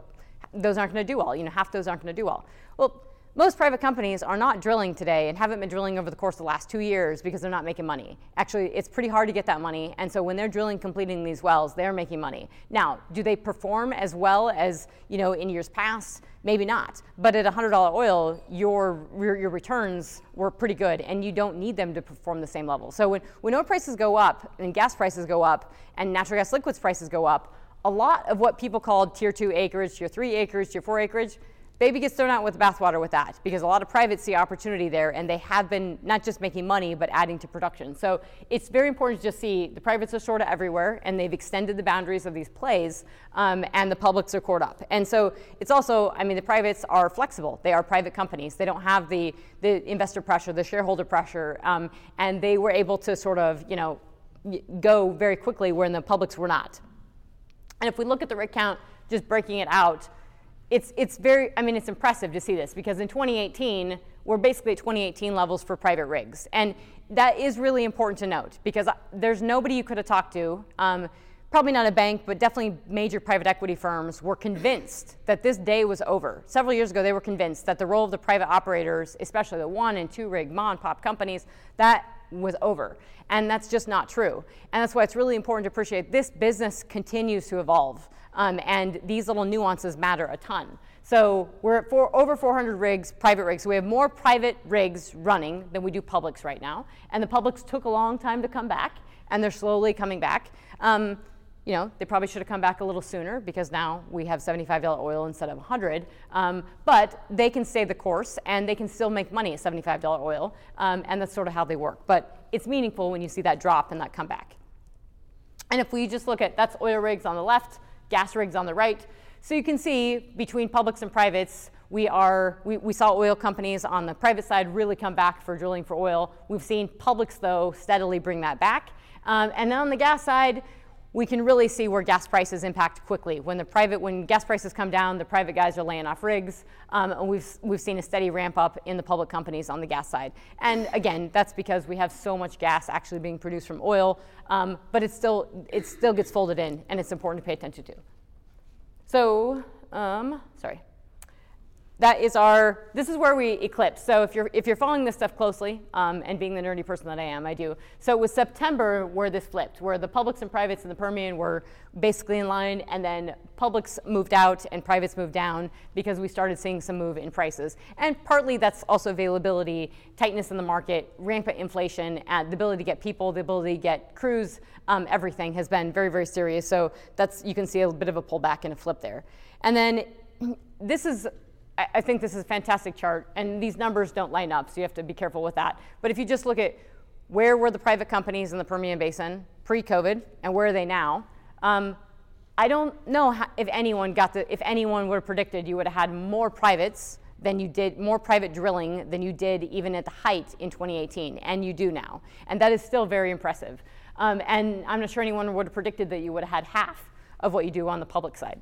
those aren't going to do well. You know, half those aren't going to do well. Well, most private companies are not drilling today and haven't been drilling over the course of the last two years because they're not making money. Actually, it's pretty hard to get that money. And so when they're drilling, completing these wells, they're making money. Now, do they perform as well as, you know, in years past? Maybe not. But at $100 oil, your, your returns were pretty good and you don't need them to perform the same level. So when, when oil prices go up and gas prices go up and natural gas liquids prices go up, a lot of what people called tier two acreage, tier three acreage, tier four acreage, baby gets thrown out with the bathwater with that because a lot of privates see opportunity there and they have been not just making money but adding to production. So it's very important to just see the privates are sort of everywhere and they've extended the boundaries of these plays um, and the publics are caught up. And so it's also, I mean, the privates are flexible. They are private companies. They don't have the, the investor pressure, the shareholder pressure, um, and they were able to sort of, you know, go very quickly where the publics were not. And if we look at the rig count, just breaking it out, it's, it's very, I mean, it's impressive to see this because in 2018, we're basically at 2018 levels for private rigs. And that is really important to note because there's nobody you could have talked to, um, probably not a bank, but definitely major private equity firms were convinced that this day was over. Several years ago, they were convinced that the role of the private operators, especially the one and two rig mom and pop companies, that was over. And that's just not true. And that's why it's really important to appreciate this business continues to evolve. Um, and these little nuances matter a ton. So we're at four, over 400 rigs, private rigs. So we have more private rigs running than we do publics right now. And the publics took a long time to come back, and they're slowly coming back. Um, you know, they probably should have come back a little sooner because now we have $75 oil instead of 100. Um, but they can stay the course and they can still make money at $75 oil, um, and that's sort of how they work. But it's meaningful when you see that drop and that comeback. And if we just look at that's oil rigs on the left, gas rigs on the right. So you can see between publics and privates, we are we, we saw oil companies on the private side really come back for drilling for oil. We've seen publics though steadily bring that back. Um, and then on the gas side, we can really see where gas prices impact quickly. When the private, when gas prices come down, the private guys are laying off rigs, um, and we've we've seen a steady ramp up in the public companies on the gas side. And again, that's because we have so much gas actually being produced from oil, um, but it still it still gets folded in, and it's important to pay attention to. So, um, sorry that is our, this is where we eclipse. So if you're, if you're following this stuff closely, um, and being the nerdy person that I am, I do. So it was September where this flipped, where the publics and privates in the Permian were basically in line, and then publics moved out and privates moved down because we started seeing some move in prices. And partly that's also availability, tightness in the market, rampant inflation, and the ability to get people, the ability to get crews, um, everything has been very, very serious. So that's, you can see a bit of a pullback and a flip there. And then this is I think this is a fantastic chart, and these numbers don't line up, so you have to be careful with that. But if you just look at where were the private companies in the Permian Basin pre-COVID, and where are they now? Um, I don't know how, if anyone got the, if anyone would have predicted you would have had more privates than you did, more private drilling than you did even at the height in 2018, and you do now, and that is still very impressive. Um, and I'm not sure anyone would have predicted that you would have had half of what you do on the public side.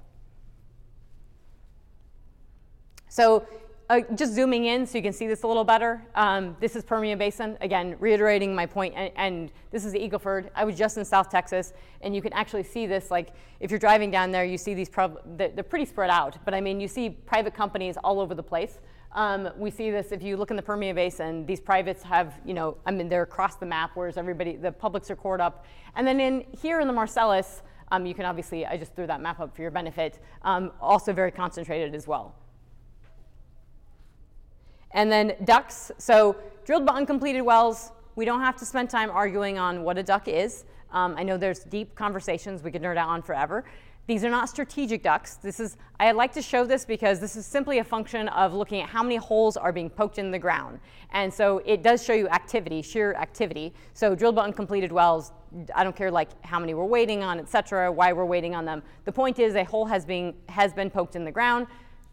So uh, just zooming in so you can see this a little better. Um, this is Permian Basin. Again, reiterating my point, and, and, this is the Eagle Ford. I was just in South Texas, and you can actually see this. Like, if you're driving down there, you see these. they're, they're pretty spread out, but I mean, you see private companies all over the place. Um, we see this if you look in the Permian Basin. These privates have, you know, I mean, they're across the map, whereas everybody, the publics are cored up. And then in here in the Marcellus, um, you can obviously, I just threw that map up for your benefit, um, also very concentrated as well. And then ducks. so drilled but uncompleted wells, we don't have to spend time arguing on what a duck is. Um, I know there's deep conversations we could nerd out on forever. These are not strategic ducks. This is, I like to show this because this is simply a function of looking at how many holes are being poked in the ground. And so it does show you activity, sheer activity. So drilled but uncompleted wells, I don't care like how many we're waiting on, et cetera, why we're waiting on them. The point is a hole has been, has been poked in the ground.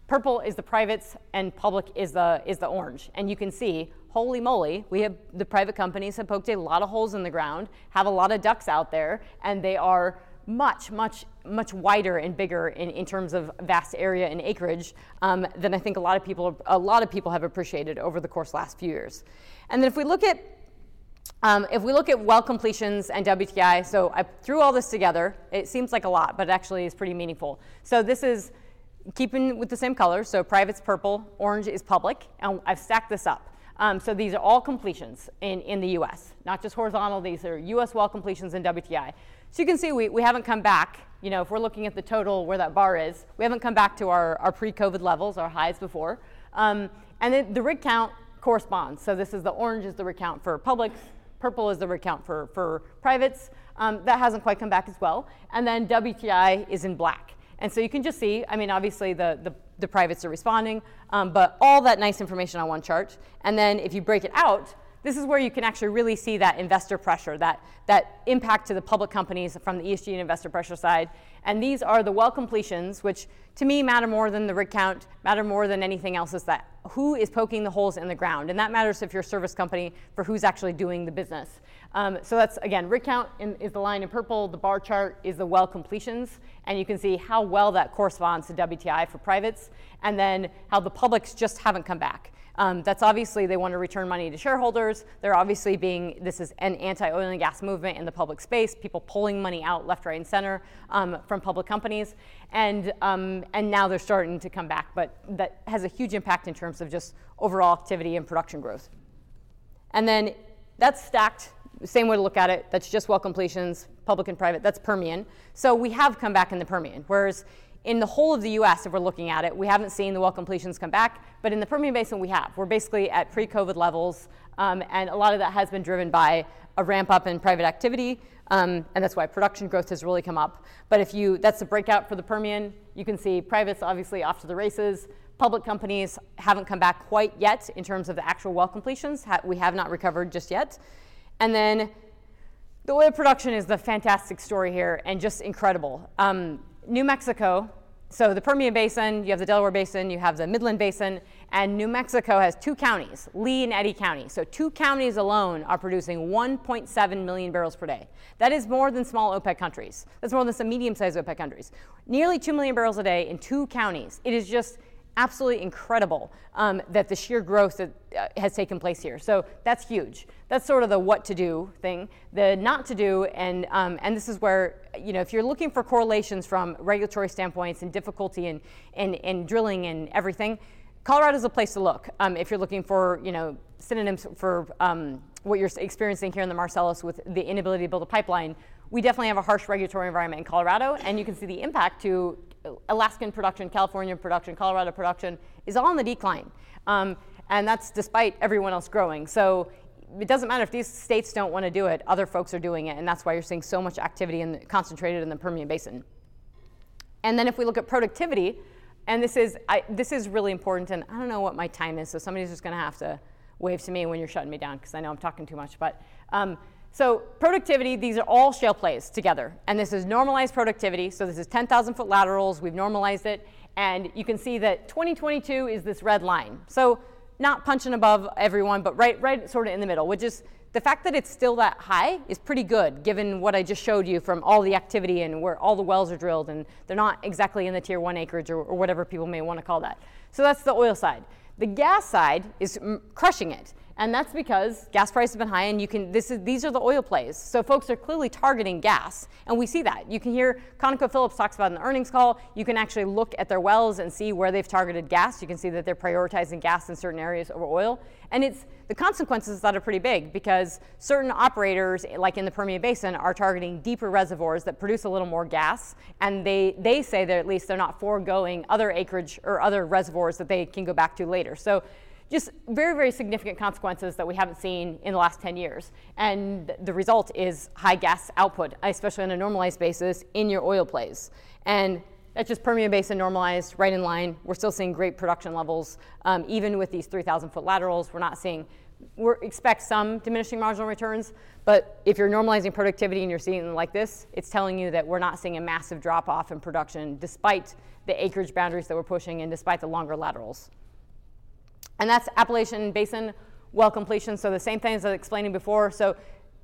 Purple is the privates and public is the, is the orange. And you can see, holy moly, we have the private companies have poked a lot of holes in the ground, have a lot of ducks out there, and they are much, much, much wider and bigger in, in terms of vast area and acreage um, than I think a lot of people a lot of people have appreciated over the course the last few years. And then if we look at um, if we look at well completions and WTI, so I threw all this together. It seems like a lot, but it actually is pretty meaningful. So this is keeping with the same color, so private's purple, orange is public, and I've stacked this up. Um, so these are all completions in, in the US, not just horizontal, these are US well completions in WTI. So you can see we, we haven't come back, you know, if we're looking at the total where that bar is, we haven't come back to our, our pre-COVID levels, our highs before. Um, and then the rig count corresponds. So this is the orange is the rig count for publics, purple is the rig count for, for privates. Um, that hasn't quite come back as well. And then WTI is in black. And so you can just see, I mean, obviously the, the, the privates are responding, um, but all that nice information on one chart. And then if you break it out, this is where you can actually really see that investor pressure, that, that impact to the public companies from the ESG and investor pressure side. And these are the well completions, which to me matter more than the rig count, matter more than anything else, is that who is poking the holes in the ground. And that matters if you're a service company for who's actually doing the business. Um, so that's, again, rig count in, is the line in purple, the bar chart is the well completions, and you can see how well that corresponds to WTI for privates, and then how the publics just haven't come back. Um, that's obviously they want to return money to shareholders. They're obviously being, this is an anti oil and gas movement in the public space, people pulling money out left, right, and center um, from public companies. And, um, and now they're starting to come back, but that has a huge impact in terms of just overall activity and production growth. And then that's stacked, same way to look at it, that's just well completions, public and private, that's Permian. So we have come back in the Permian, whereas in the whole of the US, if we're looking at it, we haven't seen the well completions come back, but in the Permian Basin, we have. We're basically at pre COVID levels, um, and a lot of that has been driven by a ramp up in private activity, um, and that's why production growth has really come up. But if you, that's the breakout for the Permian. You can see privates obviously off to the races. Public companies haven't come back quite yet in terms of the actual well completions. We have not recovered just yet. And then the oil production is the fantastic story here and just incredible. Um, New Mexico, so the Permian Basin, you have the Delaware Basin, you have the Midland Basin, and New Mexico has two counties, Lea and Eddy County. So two counties alone are producing 1.7 million barrels per day. That is more than small OPEC countries. That's more than some medium-sized OPEC countries. Nearly 2 million barrels a day in two counties. It is just absolutely incredible um, that the sheer growth that uh, has taken place here. So that's huge. That's sort of the what to do thing. The not to do, and um, and this is where you know if you're looking for correlations from regulatory standpoints and difficulty in in, in drilling and everything, Colorado is a place to look. Um, if you're looking for you know synonyms for um, what you're experiencing here in the Marcellus with the inability to build a pipeline, we definitely have a harsh regulatory environment in Colorado, and you can see the impact to Alaskan production, California production, Colorado production is all on the decline. Um, and that's despite everyone else growing. So it doesn't matter if these states don't want to do it, other folks are doing it, and that's why you're seeing so much activity in concentrated in the Permian Basin. And then if we look at productivity, and this is I, this is really important, and I don't know what my time is, so somebody's just going to have to wave to me when you're shutting me down because I know I'm talking too much. But um, so productivity, these are all shale plays together. And this is normalized productivity. So this is 10,000 foot laterals. We've normalized it. And you can see that 2022 is this red line. So not punching above everyone, but right, right sort of in the middle, which is the fact that it's still that high is pretty good given what I just showed you from all the activity and where all the wells are drilled and they're not exactly in the tier one acreage or, or whatever people may want to call that. So that's the oil side. The gas side is crushing it and that's because gas prices have been high and you can this is these are the oil plays. So folks are clearly targeting gas. And we see that. You can hear conocophillips talks about in the earnings call. You can actually look at their wells and see where they've targeted gas. You can see that they're prioritizing gas in certain areas over oil. And it's the consequences that are pretty big because certain operators like in the permian basin are targeting deeper reservoirs that produce a little more gas. And they they say that at least they're not foregoing other acreage or other reservoirs that they can go back to later. So just very, very significant consequences that we haven't seen in the last 10 years. And the result is high gas output, especially on a normalized basis in your oil plays. And that's just Permian Basin normalized, right in line. We're still seeing great production levels. Um, even with these 3,000 foot laterals, we're not seeing, we expect some diminishing marginal returns, but if you're normalizing productivity and you're seeing like this, it's telling you that we're not seeing a massive drop off in production despite the acreage boundaries that we're pushing and despite the longer laterals. And that's Appalachian Basin well completion. So the same thing as I was explaining before. So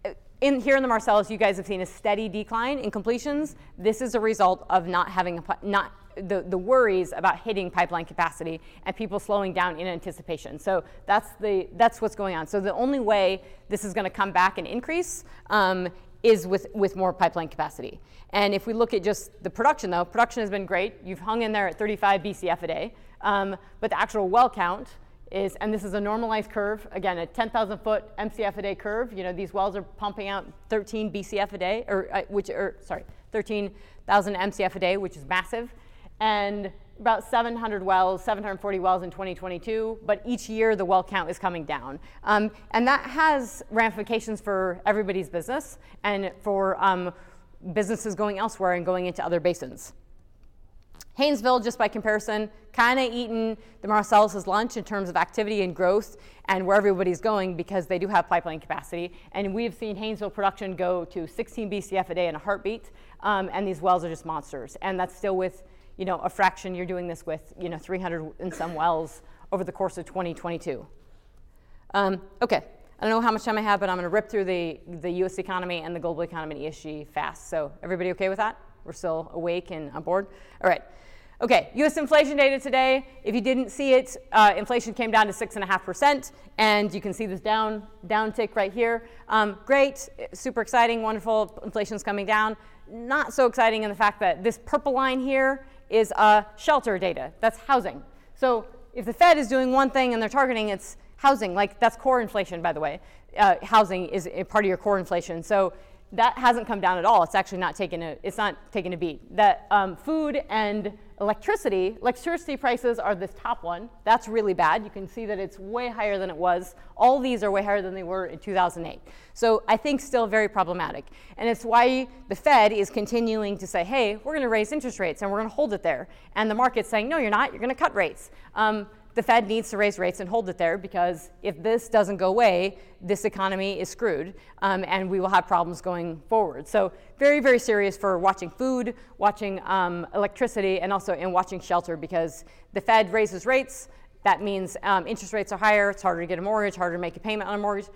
uh, in, here in the Marcellus, you guys have seen a steady decline in completions. This is a result of not having a, not the, the worries about hitting pipeline capacity and people slowing down in anticipation. So that's the that's what's going on. So the only way this is going to come back and increase um, is with, with more pipeline capacity. And if we look at just the production, though, production has been great. You've hung in there at 35 BCF a day. Um, but the actual well count is, and this is a normalized curve, again, a 10,000 foot MCF a day curve. You know, these wells are pumping out 13 BCF a day, or uh, which, or sorry, 13,000 MCF a day, which is massive. And about 700 wells, 740 wells in 2022, but each year the well count is coming down. Um, and that has ramifications for everybody's business and for um, businesses going elsewhere and going into other basins. Haynesville, just by comparison, kind of eaten the Marcellus' lunch in terms of activity and growth and where everybody's going because they do have pipeline capacity. And we've seen Haynesville production go to 16 BCF a day in a heartbeat, um, and these wells are just monsters. And that's still with you know, a fraction you're doing this with, you know, 300 and some wells over the course of 2022. Um, okay, I don't know how much time I have, but I'm going to rip through the, the U.S. economy and the global economy and ESG fast. So everybody okay with that? We're still awake and on board? All right. Okay, U.S. inflation data today. If you didn't see it, uh, inflation came down to six and a half percent, and you can see this down downtick right here. Um, great, super exciting, wonderful. Inflation's coming down. Not so exciting in the fact that this purple line here is uh, shelter data. That's housing. So if the Fed is doing one thing and they're targeting its housing, like that's core inflation, by the way. Uh, housing is part of your core inflation. So that hasn't come down at all. It's actually not taken a, it's not taken a beat. That um, food and electricity, electricity prices are this top one. That's really bad. You can see that it's way higher than it was. All these are way higher than they were in 2008. So I think still very problematic. And it's why the Fed is continuing to say, hey, we're going to raise interest rates and we're going to hold it there. And the market's saying, no, you're not. You're going to cut rates. Um, the Fed needs to raise rates and hold it there because if this doesn't go away, this economy is screwed um, and we will have problems going forward. So, very, very serious for watching food, watching um, electricity, and also in watching shelter because the Fed raises rates. That means um, interest rates are higher, it's harder to get a mortgage, harder to make a payment on a mortgage.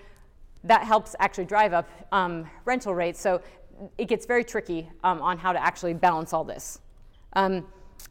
That helps actually drive up um, rental rates. So, it gets very tricky um, on how to actually balance all this. Um,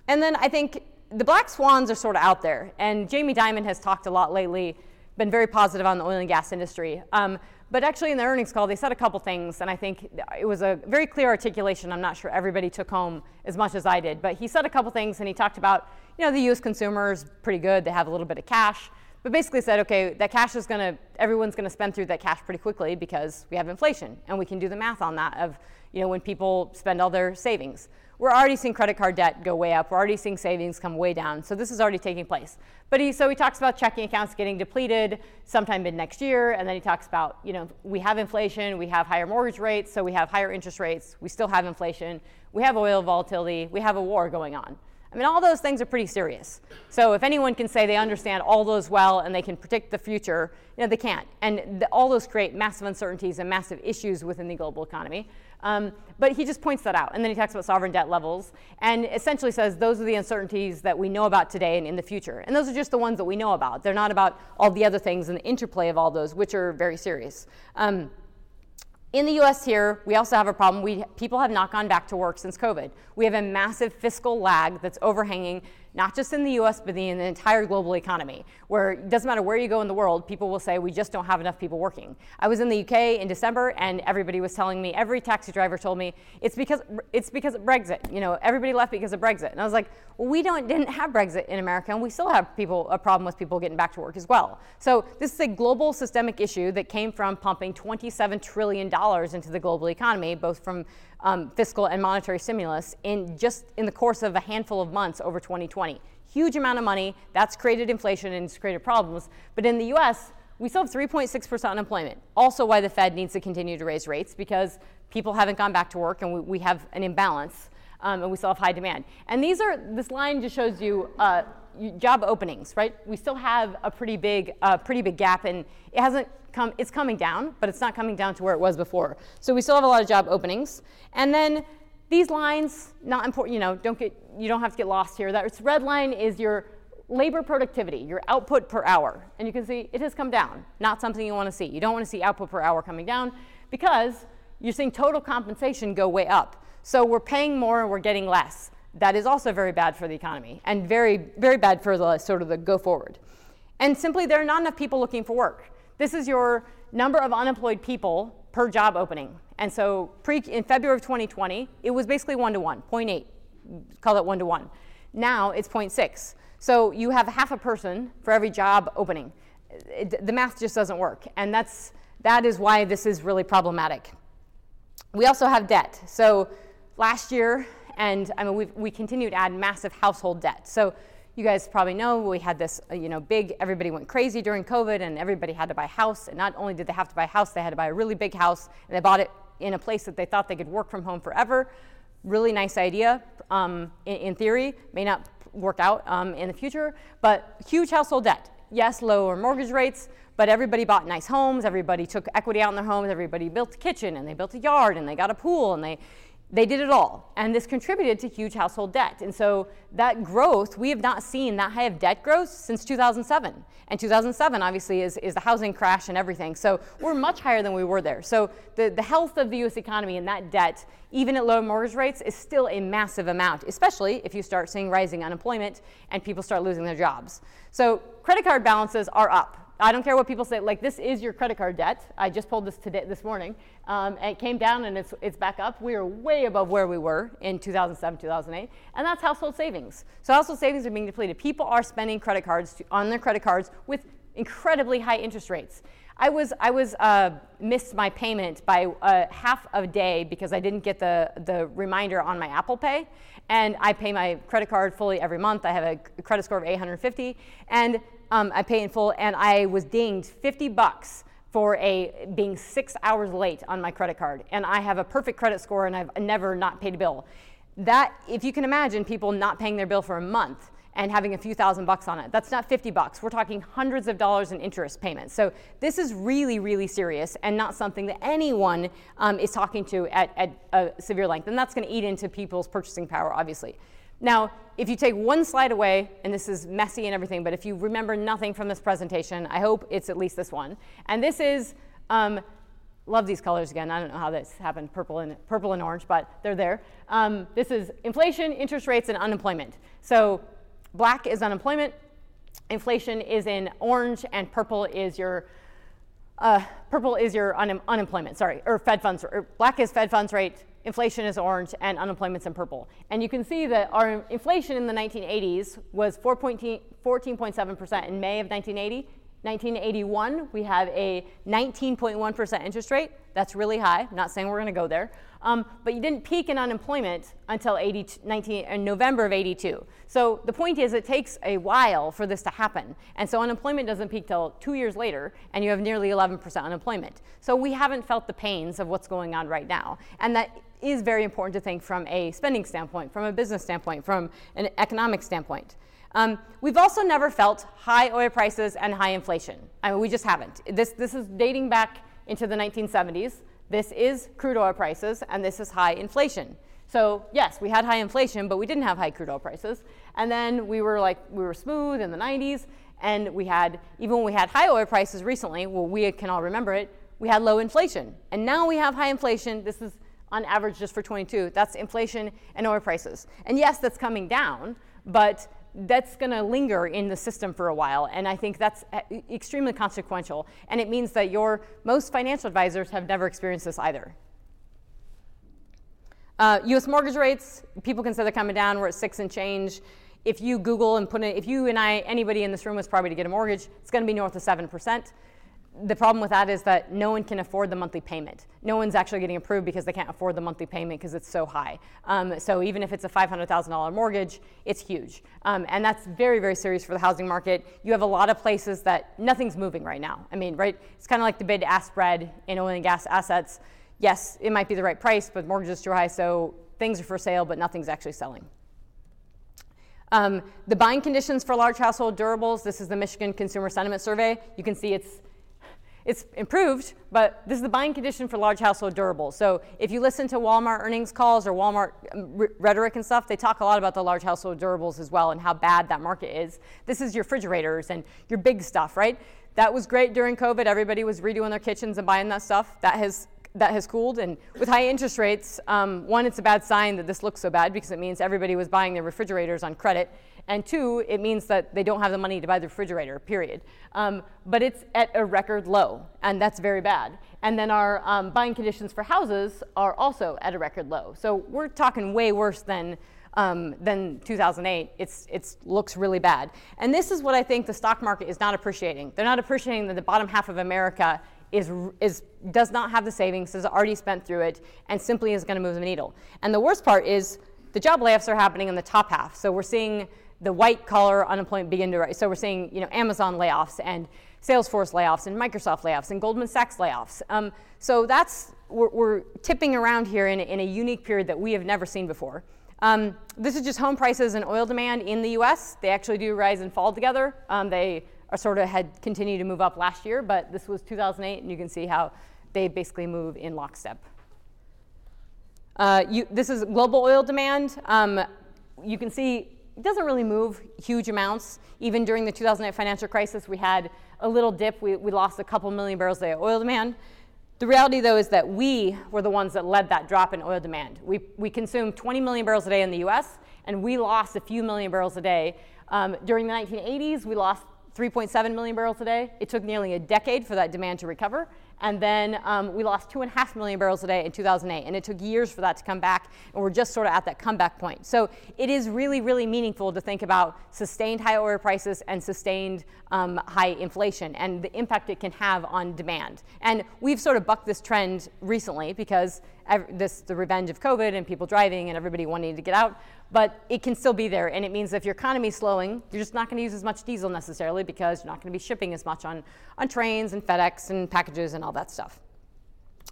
and then I think the black swans are sort of out there, and Jamie Dimon has talked a lot lately, been very positive on the oil and gas industry. Um, but actually, in the earnings call, they said a couple things, and I think it was a very clear articulation. I'm not sure everybody took home as much as I did, but he said a couple things, and he talked about, you know, the U.S. consumer is pretty good; they have a little bit of cash, but basically said, okay, that cash is going to, everyone's going to spend through that cash pretty quickly because we have inflation, and we can do the math on that of, you know, when people spend all their savings we're already seeing credit card debt go way up. We're already seeing savings come way down. So this is already taking place. But he, so he talks about checking accounts getting depleted sometime mid next year. And then he talks about, you know, we have inflation, we have higher mortgage rates, so we have higher interest rates. We still have inflation. We have oil volatility. We have a war going on. I mean, all those things are pretty serious. So if anyone can say they understand all those well and they can predict the future, you know, they can't. And the, all those create massive uncertainties and massive issues within the global economy. Um, but he just points that out. And then he talks about sovereign debt levels and essentially says those are the uncertainties that we know about today and in the future. And those are just the ones that we know about. They're not about all the other things and the interplay of all those, which are very serious. Um, in the US here, we also have a problem. We, people have not gone back to work since COVID. We have a massive fiscal lag that's overhanging not just in the US, but in the entire global economy, where it doesn't matter where you go in the world, people will say, we just don't have enough people working. I was in the UK in December, and everybody was telling me, every taxi driver told me, it's because, it's because of Brexit. You know, everybody left because of Brexit. And I was like, well, we don't, didn't have Brexit in America, and we still have people, a problem with people getting back to work as well. So this is a global systemic issue that came from pumping $27 trillion into the global economy, both from um, fiscal and monetary stimulus in just in the course of a handful of months over 2020. Huge amount of money. That's created inflation and it's created problems. But in the US, we still have 3.6% unemployment. Also, why the Fed needs to continue to raise rates because people haven't gone back to work and we, we have an imbalance um, and we still have high demand. And these are, this line just shows you uh, job openings, right? We still have a pretty big, uh, pretty big gap, and it hasn't come. It's coming down, but it's not coming down to where it was before. So we still have a lot of job openings, and then these lines, not important. You know, don't get you don't have to get lost here. That red line is your labor productivity, your output per hour, and you can see it has come down. Not something you want to see. You don't want to see output per hour coming down because you're seeing total compensation go way up. So we're paying more and we're getting less that is also very bad for the economy and very, very bad for the sort of the go forward. And simply, there are not enough people looking for work. This is your number of unemployed people per job opening. And so pre, in February of 2020, it was basically one to one, 0.8, call it one to one. Now it's 0.6. So you have half a person for every job opening. It, the math just doesn't work. And that's, that is why this is really problematic. We also have debt. So last year, and I mean, we we continue to add massive household debt. So you guys probably know we had this, uh, you know, big, everybody went crazy during COVID and everybody had to buy a house. And not only did they have to buy a house, they had to buy a really big house and they bought it in a place that they thought they could work from home forever. Really nice idea um, in, in, theory, may not work out um, in the future, but huge household debt. Yes, lower mortgage rates, but everybody bought nice homes, everybody took equity out in their homes, everybody built a kitchen and they built a yard and they got a pool and they, they did it all. And this contributed to huge household debt. And so that growth, we have not seen that high of debt growth since 2007. And 2007, obviously, is, is the housing crash and everything. So we're much higher than we were there. So the, the health of the US economy and that debt, even at low mortgage rates, is still a massive amount, especially if you start seeing rising unemployment and people start losing their jobs. So credit card balances are up. I don't care what people say. Like this is your credit card debt. I just pulled this today, this morning. Um, it came down and it's, it's back up. We are way above where we were in 2007, 2008, and that's household savings. So household savings are being depleted. People are spending credit cards to, on their credit cards with incredibly high interest rates. I was I was uh, missed my payment by uh, half a day because I didn't get the the reminder on my Apple Pay, and I pay my credit card fully every month. I have a credit score of 850, and um, I pay in full, and I was dinged 50 bucks for a being six hours late on my credit card, and I have a perfect credit score, and I've never not paid a bill. That, if you can imagine, people not paying their bill for a month and having a few thousand bucks on it. That's not 50 bucks. We're talking hundreds of dollars in interest payments. So this is really, really serious and not something that anyone um, is talking to at, at a severe length. And that's going to eat into people's purchasing power, obviously. Now, if you take one slide away, and this is messy and everything, but if you remember nothing from this presentation, I hope it's at least this one. And this is, um, love these colors again. I don't know how this happened, purple and, purple and orange, but they're there. Um, this is inflation, interest rates, and unemployment. So black is unemployment, inflation is in orange, and purple is your uh, purple is your un- unemployment, sorry, or Fed funds, or black is Fed funds rate, inflation is orange, and unemployment's in purple. And you can see that our inflation in the 1980s was 14.7% in May of 1980. 1981, we have a 19.1% interest rate. That's really high. I'm not saying we're going to go there. Um, but you didn't peak in unemployment until 80, 19, uh, November of 82. So the point is, it takes a while for this to happen. And so unemployment doesn't peak till two years later, and you have nearly 11% unemployment. So we haven't felt the pains of what's going on right now. And that is very important to think from a spending standpoint, from a business standpoint, from an economic standpoint. Um, we've also never felt high oil prices and high inflation. I mean, we just haven't. This, this is dating back into the 1970s. This is crude oil prices, and this is high inflation. So yes, we had high inflation, but we didn't have high crude oil prices. And then we were like, we were smooth in the 90s, and we had, even when we had high oil prices recently, well, we can all remember it, we had low inflation. And now we have high inflation. This is on average just for 22. That's inflation and oil prices. And yes, that's coming down, but that's going to linger in the system for a while. And I think that's uh, extremely consequential. And it means that your most financial advisors have never experienced this either. Uh, US mortgage rates, people can say they're coming down. We're at six and change. If you Google and put it, if you and I, anybody in this room was probably to get a mortgage, it's going to be north of 7% the problem with that is that no one can afford the monthly payment. No one's actually getting approved because they can't afford the monthly payment because it's so high. Um, so even if it's a $500,000 mortgage, it's huge. Um, and that's very, very serious for the housing market. You have a lot of places that nothing's moving right now. I mean, right? It's kind of like the bid ask spread in oil and gas assets. Yes, it might be the right price, but mortgage is too high, so things are for sale, but nothing's actually selling. Um, the buying conditions for large household durables, this is the Michigan Consumer Sentiment Survey. You can see it's it's improved, but this is the buying condition for large household durables. So if you listen to Walmart earnings calls or Walmart um, rhetoric and stuff, they talk a lot about the large household durables as well and how bad that market is. This is your refrigerators and your big stuff, right? That was great during COVID. Everybody was redoing their kitchens and buying that stuff. That has that has cooled. And with high interest rates, um, one, it's a bad sign that this looks so bad because it means everybody was buying their refrigerators on credit. And two, it means that they don't have the money to buy the refrigerator, period. Um, but it's at a record low, and that's very bad. And then our um, buying conditions for houses are also at a record low. So we're talking way worse than. Um, than 2008, it's it looks really bad. And this is what I think the stock market is not appreciating. They're not appreciating that the bottom half of America is, is, does not have the savings, has already spent through it, and simply is going to move the needle. And the worst part is the job layoffs are happening in the top half. So we're seeing the white collar unemployment begin to rise. So we're seeing you know Amazon layoffs and Salesforce layoffs and Microsoft layoffs and Goldman Sachs layoffs. Um, so that's we're, we're, tipping around here in, in, a unique period that we have never seen before. Um, this is just home prices and oil demand in the U.S. They actually do rise and fall together. Um, they sort of had continued to move up last year, but this was 2008, and you can see how they basically move in lockstep. Uh, you, this is global oil demand. Um, you can see it doesn't really move huge amounts. Even during the 2008 financial crisis, we had a little dip. We, we lost a couple million barrels a day of oil demand. The reality, though, is that we were the ones that led that drop in oil demand. We, we consumed 20 million barrels a day in the US, and we lost a few million barrels a day. Um, during the 1980s, we lost 3.7 million barrels a day. It took nearly a decade for that demand to recover. And then um, we lost two and a half million barrels a day in 2008. And it took years for that to come back. And we're just sort of at that comeback point. So it is really, really meaningful to think about sustained high oil prices and sustained um, high inflation and the impact it can have on demand. And we've sort of bucked this trend recently because this the revenge of COVID and people driving and everybody wanting to get out but it can still be there. And it means if your economy is slowing, you're just not going to use as much diesel necessarily because you're not going to be shipping as much on, on trains and FedEx and packages and all that stuff.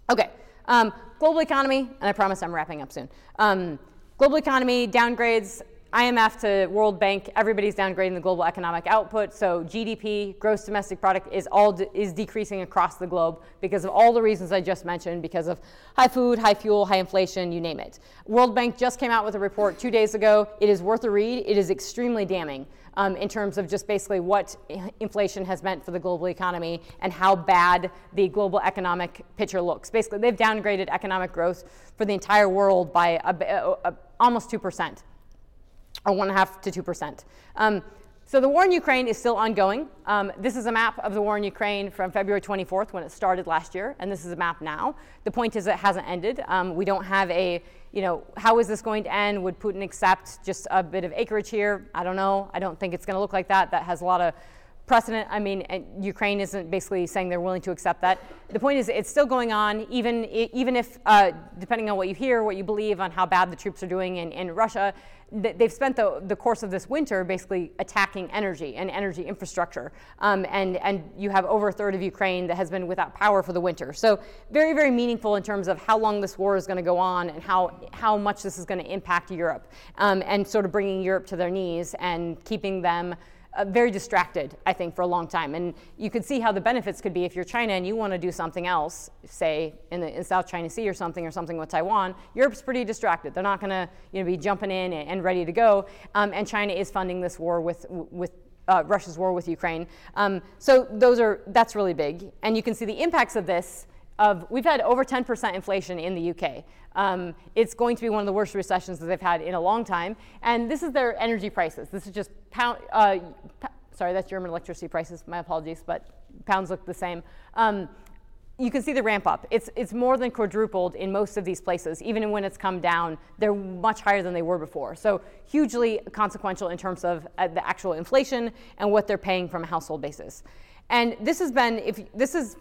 Okay, um, global economy, and I promise I'm wrapping up soon. Um, global economy downgrades. IMF to World Bank, everybody's downgrading the global economic output. So GDP, gross domestic product, is all de- is decreasing across the globe because of all the reasons I just mentioned, because of high food, high fuel, high inflation, you name it. World Bank just came out with a report two days ago. It is worth a read. It is extremely damning um, in terms of just basically what inflation has meant for the global economy and how bad the global economic picture looks. Basically, they've downgraded economic growth for the entire world by a, a, a, almost two percent or one half to two percent. Um, so the war in Ukraine is still ongoing. Um, this is a map of the war in Ukraine from February 24th when it started last year, and this is a map now. The point is it hasn't ended. Um, we don't have a, you know, how is this going to end? Would Putin accept just a bit of acreage here? I don't know. I don't think it's going to look like that. That has a lot of precedent. I mean, Ukraine isn't basically saying they're willing to accept that. The point is, it's still going on, even even if, uh, depending on what you hear, what you believe on how bad the troops are doing in, in Russia, they've spent the, the course of this winter basically attacking energy and energy infrastructure. Um, and, and you have over a third of Ukraine that has been without power for the winter. So very, very meaningful in terms of how long this war is going to go on and how, how much this is going to impact Europe um, and sort of bringing Europe to their knees and keeping them uh, very distracted, I think, for a long time. And you could see how the benefits could be if you're China and you want to do something else, say in the in South China Sea or something, or something with Taiwan. Europe's pretty distracted. They're not going to you know, be jumping in and, and ready to go. Um, and China is funding this war with with uh, Russia's war with Ukraine. Um, so those are that's really big, and you can see the impacts of this. Of we've had over 10% inflation in the UK. Um, it's going to be one of the worst recessions that they've had in a long time. And this is their energy prices. This is just pound. Uh, sorry, that's German electricity prices. My apologies, but pounds look the same. Um, you can see the ramp up. It's, it's more than quadrupled in most of these places. Even when it's come down, they're much higher than they were before. So hugely consequential in terms of uh, the actual inflation and what they're paying from a household basis. And this has been, if this is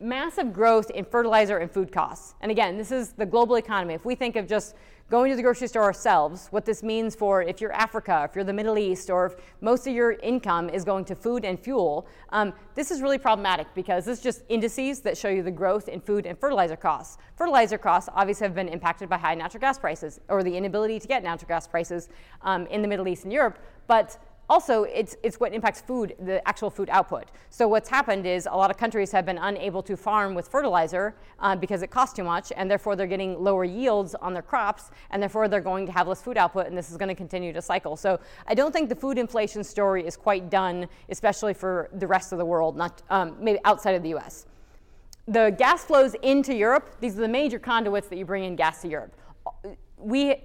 massive growth in fertilizer and food costs. And again, this is the global economy. If we think of just going to the grocery store ourselves, what this means for if you're Africa, if you're the Middle East, or if most of your income is going to food and fuel, um, this is really problematic because this is just indices that show you the growth in food and fertilizer costs. Fertilizer costs obviously have been impacted by high natural gas prices or the inability to get natural gas prices um, in the Middle East and Europe, but also, it's, it's what impacts food, the actual food output. So what's happened is a lot of countries have been unable to farm with fertilizer uh, because it costs too much, and therefore they're getting lower yields on their crops, and therefore they're going to have less food output, and this is going to continue to cycle. So I don't think the food inflation story is quite done, especially for the rest of the world, not um, maybe outside of the U.S. the gas flows into Europe. These are the major conduits that you bring in gas to Europe. We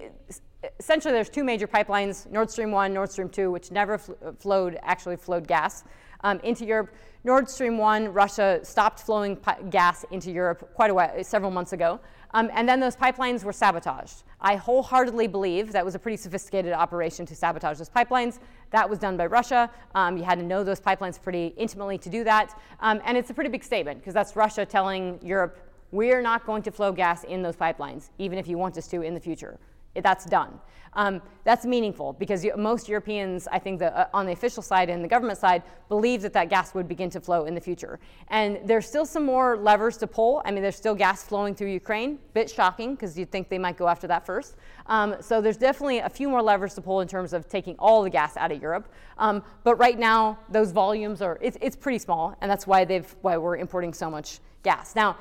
essentially there's two major pipelines: Nord Stream one, Nord Stream two, which never fl- flowed actually flowed gas um, into Europe. Nord Stream 1, Russia stopped flowing pi- gas into Europe quite a while, several months ago. Um, and then those pipelines were sabotaged. I wholeheartedly believe that was a pretty sophisticated operation to sabotage those pipelines. That was done by Russia. Um, you had to know those pipelines pretty intimately to do that. Um, and it's a pretty big statement because that's Russia telling Europe, we're not going to flow gas in those pipelines, even if you want us to in the future. That's done. Um, that's meaningful because most Europeans, I think, the, uh, on the official side and the government side, believe that that gas would begin to flow in the future. And there's still some more levers to pull. I mean, there's still gas flowing through Ukraine. Bit shocking because you'd think they might go after that first. Um, so there's definitely a few more levers to pull in terms of taking all the gas out of Europe. Um, but right now, those volumes are it's, it's pretty small, and that's why they've why we're importing so much gas. Now,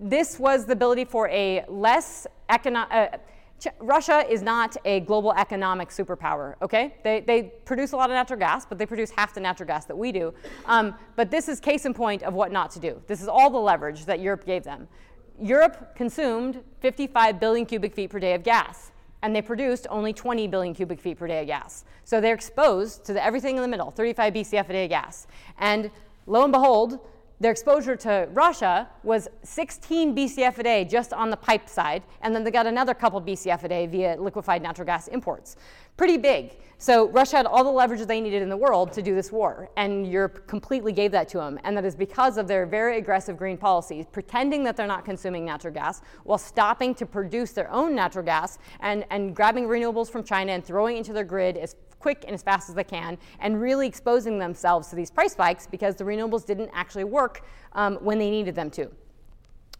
this was the ability for a less economic. Uh, Russia is not a global economic superpower, okay? They, they produce a lot of natural gas, but they produce half the natural gas that we do. Um, but this is case in point of what not to do. This is all the leverage that Europe gave them. Europe consumed 55 billion cubic feet per day of gas, and they produced only 20 billion cubic feet per day of gas. So they're exposed to the, everything in the middle, 35 BCF a day of gas. And lo and behold, their exposure to Russia was 16 BCF a day just on the pipe side, and then they got another couple BCF a day via liquefied natural gas imports. Pretty big. So Russia had all the leverage they needed in the world to do this war, and Europe completely gave that to them. And that is because of their very aggressive green policies, pretending that they're not consuming natural gas while stopping to produce their own natural gas and, and grabbing renewables from China and throwing into their grid as quick and as fast as they can, and really exposing themselves to these price spikes because the renewables didn't actually work um, when they needed them to.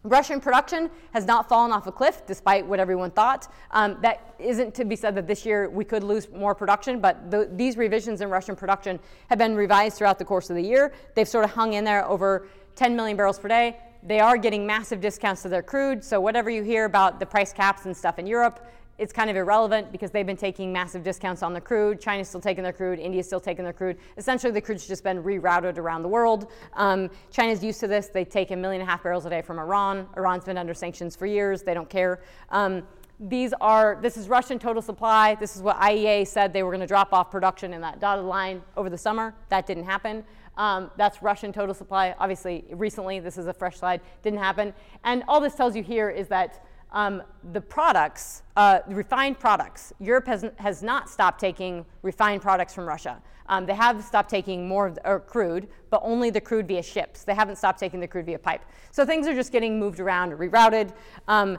Russian production has not fallen off a cliff, despite what everyone thought. Um, that isn't to be said that this year we could lose more production, but the, these revisions in Russian production have been revised throughout the course of the year. They've sort of hung in there over 10 million barrels per day. They are getting massive discounts to their crude, so whatever you hear about the price caps and stuff in Europe, it's kind of irrelevant because they've been taking massive discounts on the crude. China's still taking their crude. India's still taking their crude. Essentially, the crude's just been rerouted around the world. Um, China's used to this. They take a million and a half barrels a day from Iran. Iran's been under sanctions for years. They don't care. Um, these are this is Russian total supply. This is what IEA said they were going to drop off production in that dotted line over the summer. That didn't happen. Um, that's Russian total supply. Obviously, recently this is a fresh slide. Didn't happen. And all this tells you here is that um, the products, uh, refined products, Europe has, has not stopped taking refined products from Russia. Um, they have stopped taking more the, or crude, but only the crude via ships. They haven't stopped taking the crude via pipe. So things are just getting moved around, rerouted. Um,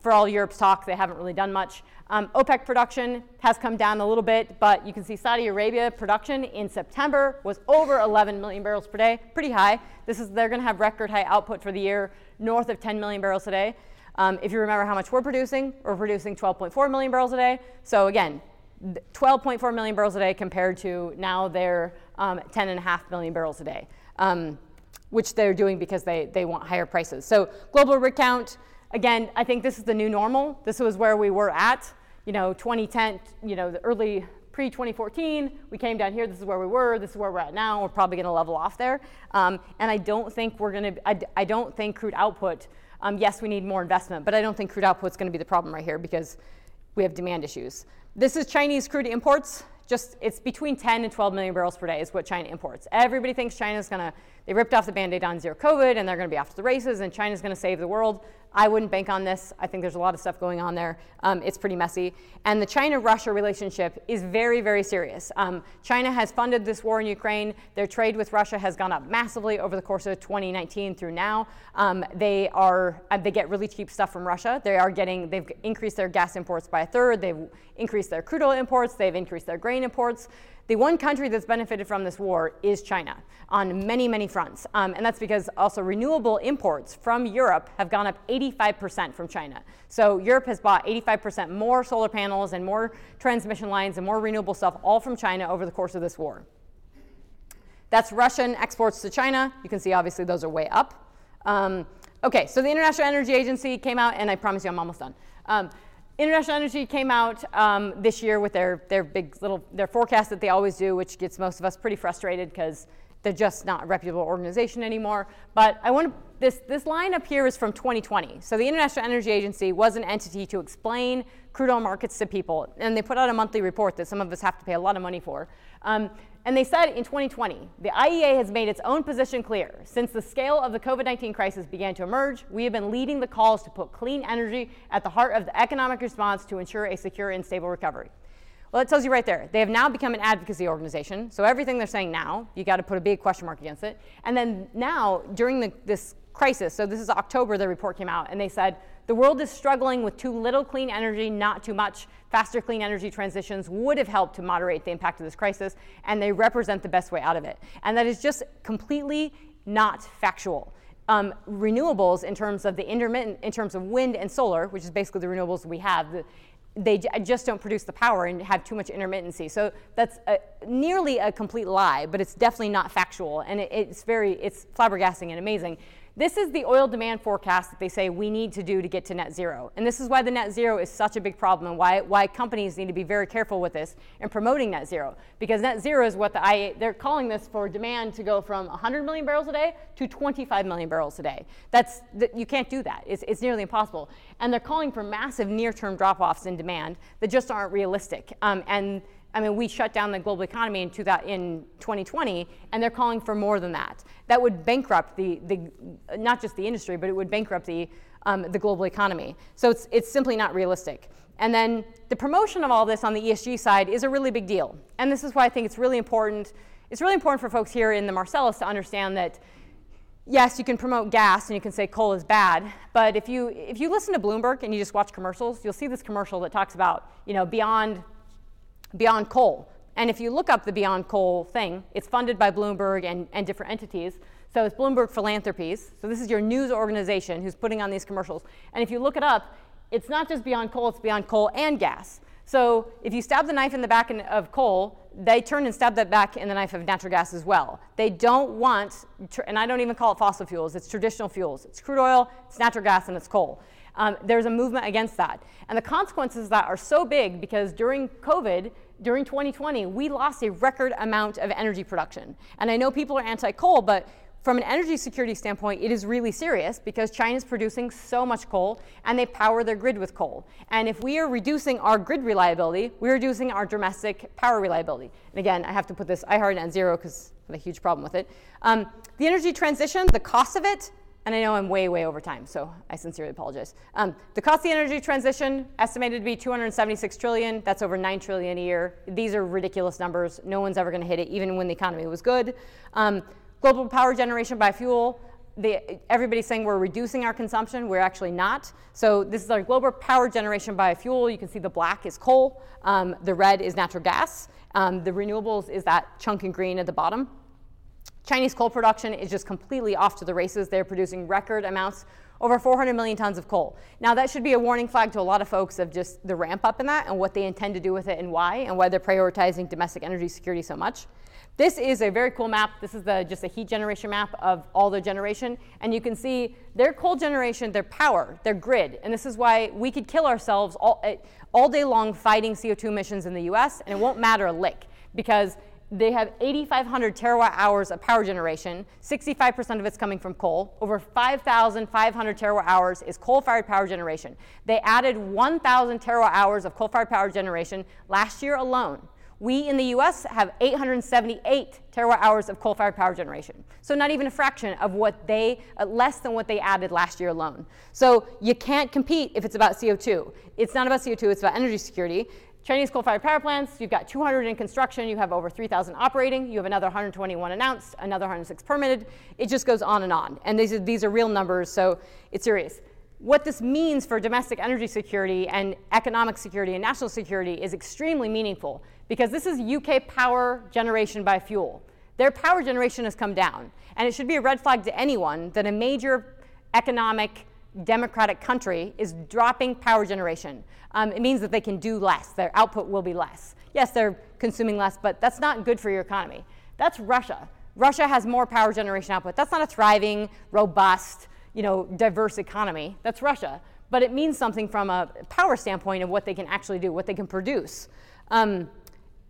for all Europe's talk, they haven't really done much. Um, OPEC production has come down a little bit, but you can see Saudi Arabia production in September was over 11 million barrels per day, pretty high. This is they're going to have record high output for the year, north of 10 million barrels a day. Um, if you remember how much we're producing, we're producing 12.4 million barrels a day. So again, 12.4 million barrels a day compared to now they're um, 10.5 million barrels a day, um, which they're doing because they, they want higher prices. So global rig count, again, I think this is the new normal. This was where we were at, you know, 2010, you know, the early pre 2014, we came down here, this is where we were, this is where we're at now, we're probably gonna level off there. Um, and I don't think we're gonna, I, I don't think crude output um, yes, we need more investment, but I don't think crude output is going to be the problem right here because we have demand issues. This is Chinese crude imports. Just it's between 10 and 12 million barrels per day is what China imports. Everybody thinks China is going to they ripped off the band-aid on zero COVID and they're going to be off to the races and China's going to save the world. I wouldn't bank on this. I think there's a lot of stuff going on there. Um, it's pretty messy. And the China Russia relationship is very, very serious. Um, China has funded this war in Ukraine. Their trade with Russia has gone up massively over the course of 2019 through now. Um, they are uh, they get really cheap stuff from Russia. They are getting they've increased their gas imports by a third. They've increased their crude oil imports. They've increased their grain imports. The one country that's benefited from this war is China on many, many fronts. Um, and that's because also renewable imports from Europe have gone up 85% from China. So Europe has bought 85% more solar panels and more transmission lines and more renewable stuff all from China over the course of this war. That's Russian exports to China. You can see obviously those are way up. Um, okay, so the International Energy Agency came out, and I promise you I'm almost done. Um, International Energy came out um, this year with their, their big little their forecast that they always do, which gets most of us pretty frustrated because they're just not a reputable organization anymore. But I want this, this line up here is from 2020. So the International Energy Agency was an entity to explain crude oil markets to people. And they put out a monthly report that some of us have to pay a lot of money for. Um, and they said in 2020, the IEA has made its own position clear. Since the scale of the COVID 19 crisis began to emerge, we have been leading the calls to put clean energy at the heart of the economic response to ensure a secure and stable recovery. Well, it tells you right there. They have now become an advocacy organization. So everything they're saying now, you got to put a big question mark against it. And then now, during the, this crisis, so this is October, the report came out, and they said the world is struggling with too little clean energy, not too much. Faster clean energy transitions would have helped to moderate the impact of this crisis, and they represent the best way out of it. And that is just completely not factual. Um, renewables, in terms of the intermittent, in terms of wind and solar, which is basically the renewables we have, the, they just don't produce the power and have too much intermittency. So that's a, nearly a complete lie, but it's definitely not factual, and it, it's very it's flabbergasting and amazing. This is the oil demand forecast that they say we need to do to get to net zero. And this is why the net zero is such a big problem and why, why companies need to be very careful with this and promoting net zero. Because net zero is what the IEA, they're calling this for demand to go from 100 million barrels a day to 25 million barrels a day. That's, you can't do that. It's, it's nearly impossible. And they're calling for massive near term drop offs in demand that just aren't realistic. Um, and I mean, we shut down the global economy in, in 2020, and they're calling for more than that. That would bankrupt the, the not just the industry, but it would bankrupt the, um, the global economy. So it's, it's simply not realistic. And then the promotion of all this on the ESG side is a really big deal. And this is why I think it's really important. It's really important for folks here in the Marcellus to understand that yes, you can promote gas and you can say coal is bad, but if you if you listen to Bloomberg and you just watch commercials, you'll see this commercial that talks about you know beyond Beyond Coal. And if you look up the Beyond Coal thing, it's funded by Bloomberg and, and different entities. So it's Bloomberg Philanthropies. So this is your news organization who's putting on these commercials. And if you look it up, it's not just Beyond Coal, it's Beyond Coal and gas. So if you stab the knife in the back of coal, they turn and stab that back in the knife of natural gas as well. They don't want, and I don't even call it fossil fuels, it's traditional fuels. It's crude oil, it's natural gas, and it's coal. Um, there's a movement against that. And the consequences of that are so big because during COVID, during 2020, we lost a record amount of energy production. And I know people are anti coal, but from an energy security standpoint, it is really serious because China is producing so much coal and they power their grid with coal. And if we are reducing our grid reliability, we're reducing our domestic power reliability. And again, I have to put this I hard at zero because I have a huge problem with it. Um, the energy transition, the cost of it, and I know I'm way, way over time, so I sincerely apologize. Um, the cost of the energy transition estimated to be 276 trillion. That's over 9 trillion a year. These are ridiculous numbers. No one's ever going to hit it, even when the economy was good. Um, global power generation by fuel. The, everybody's saying we're reducing our consumption. We're actually not. So this is our global power generation by fuel. You can see the black is coal. Um, the red is natural gas. Um, the renewables is that chunk in green at the bottom. Chinese coal production is just completely off to the races. They're producing record amounts, over 400 million tons of coal. Now, that should be a warning flag to a lot of folks of just the ramp up in that and what they intend to do with it and why, and why they're prioritizing domestic energy security so much. This is a very cool map. This is the, just a heat generation map of all their generation. And you can see their coal generation, their power, their grid. And this is why we could kill ourselves all, eh, all day long fighting CO2 emissions in the US, and it won't matter a lick because they have 8,500 terawatt hours of power generation. 65% of it's coming from coal. Over 5,500 terawatt hours is coal fired power generation. They added 1,000 terawatt hours of coal fired power generation last year alone. We in the US have 878 terawatt hours of coal fired power generation. So, not even a fraction of what they, uh, less than what they added last year alone. So, you can't compete if it's about CO2. It's not about CO2, it's about energy security. Chinese coal-fired power plants, you've got 200 in construction, you have over 3,000 operating, you have another 121 announced, another 106 permitted. It just goes on and on. And these are, these are real numbers, so it's serious. What this means for domestic energy security and economic security and national security is extremely meaningful because this is UK power generation by fuel. Their power generation has come down. And it should be a red flag to anyone that a major economic democratic country is dropping power generation. Um, it means that they can do less. Their output will be less. Yes, they're consuming less, but that's not good for your economy. That's Russia. Russia has more power generation output. That's not a thriving, robust, you know, diverse economy. That's Russia. But it means something from a power standpoint of what they can actually do, what they can produce. Um,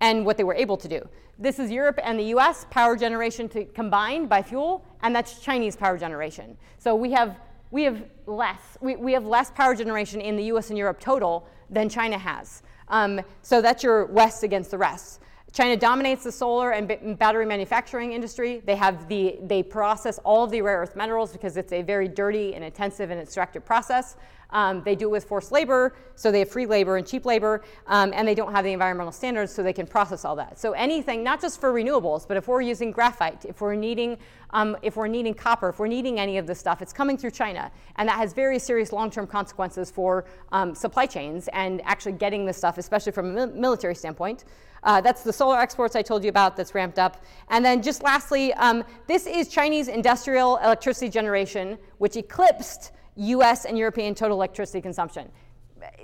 and what they were able to do. This is Europe and the US power generation to, combined by fuel, and that's Chinese power generation. So we have, we have less. We, we have less power generation in the US and Europe total than China has. Um, so that's your West against the rest. China dominates the solar and battery manufacturing industry. They have the they process all of the rare earth minerals because it's a very dirty and intensive and extractive process. Um, they do it with forced labor, so they have free labor and cheap labor, um, and they don't have the environmental standards, so they can process all that. So anything, not just for renewables, but if we're using graphite, if we're needing, um, if we're needing copper, if we're needing any of this stuff, it's coming through China, and that has very serious long-term consequences for um, supply chains and actually getting this stuff, especially from a military standpoint. Uh, that's the solar exports I told you about that's ramped up. And then just lastly, um, this is Chinese industrial electricity generation, which eclipsed US and European total electricity consumption.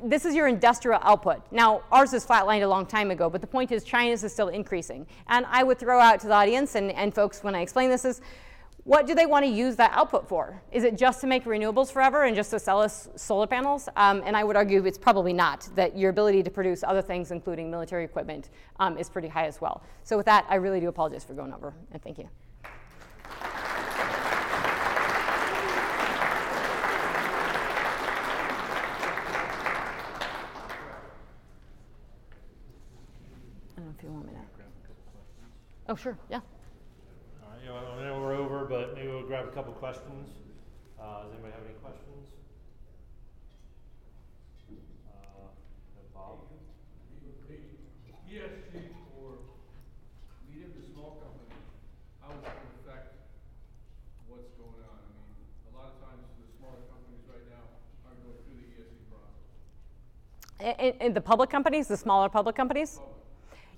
This is your industrial output. Now, ours is flatlined a long time ago, but the point is China's is still increasing. And I would throw out to the audience and, and folks when I explain this is, what do they want to use that output for? Is it just to make renewables forever and just to sell us solar panels? Um, and I would argue it's probably not, that your ability to produce other things, including military equipment, um, is pretty high as well. So with that, I really do apologize for going over, and thank you. Oh, sure, yeah. All right, you know, I know we're over, but maybe we'll grab a couple questions. Uh, does anybody have any questions? Uh, Bob? ESG for medium to small companies, how is it going affect what's going on? I mean, a lot of times the smaller companies right now aren't going through the ESG process. In, in the public companies, the smaller public companies? Public.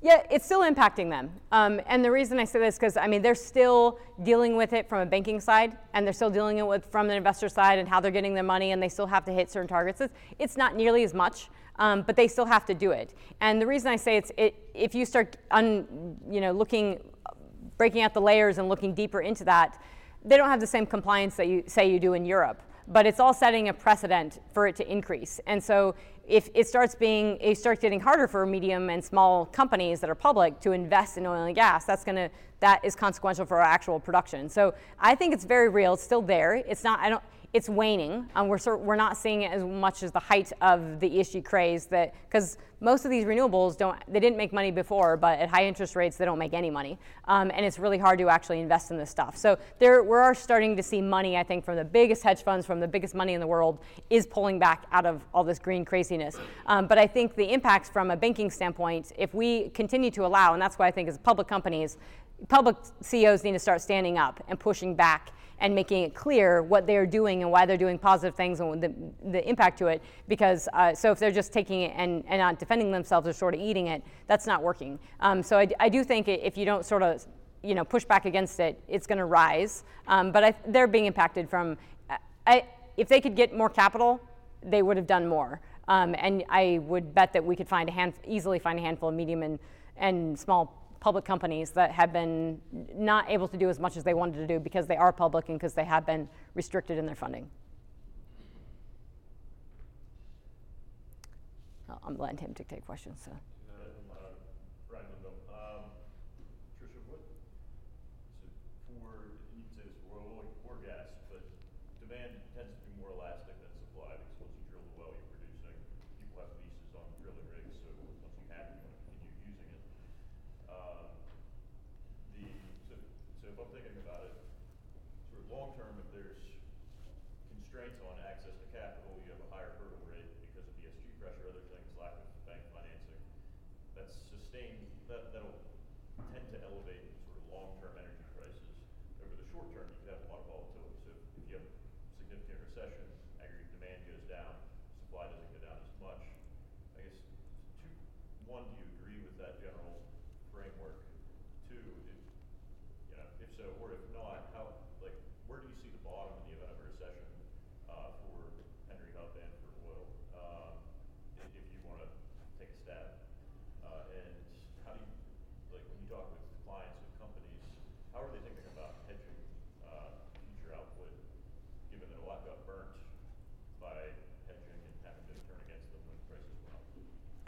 Yeah, it's still impacting them. Um, and the reason I say this because I mean they're still dealing with it from a banking side, and they're still dealing it with from the investor side and how they're getting their money, and they still have to hit certain targets. It's, it's not nearly as much, um, but they still have to do it. And the reason I say it's it, if you start un, you know looking, breaking out the layers and looking deeper into that, they don't have the same compliance that you say you do in Europe but it's all setting a precedent for it to increase. And so if it starts being it starts getting harder for medium and small companies that are public to invest in oil and gas that's going to that is consequential for our actual production. So i think it's very real. It's still there. It's not i don't it's waning. Um, we're sort, we're not seeing it as much as the height of the ESG craze that because most of these renewables don't they didn't make money before, but at high interest rates they don't make any money, um, and it's really hard to actually invest in this stuff. So there we are starting to see money. I think from the biggest hedge funds, from the biggest money in the world, is pulling back out of all this green craziness. Um, but I think the impacts from a banking standpoint, if we continue to allow, and that's why I think as public companies, public CEOs need to start standing up and pushing back and making it clear what they're doing and why they're doing positive things and the, the impact to it. Because uh, so if they're just taking it and, and not defending themselves or sort of eating it, that's not working. Um, so I, I do think if you don't sort of you know push back against it, it's going to rise. Um, but I, they're being impacted from. I, if they could get more capital, they would have done more. Um, and I would bet that we could find a hand, easily find a handful of medium and, and small public companies that have been not able to do as much as they wanted to do because they are public and because they have been restricted in their funding. I'm letting him dictate questions. So.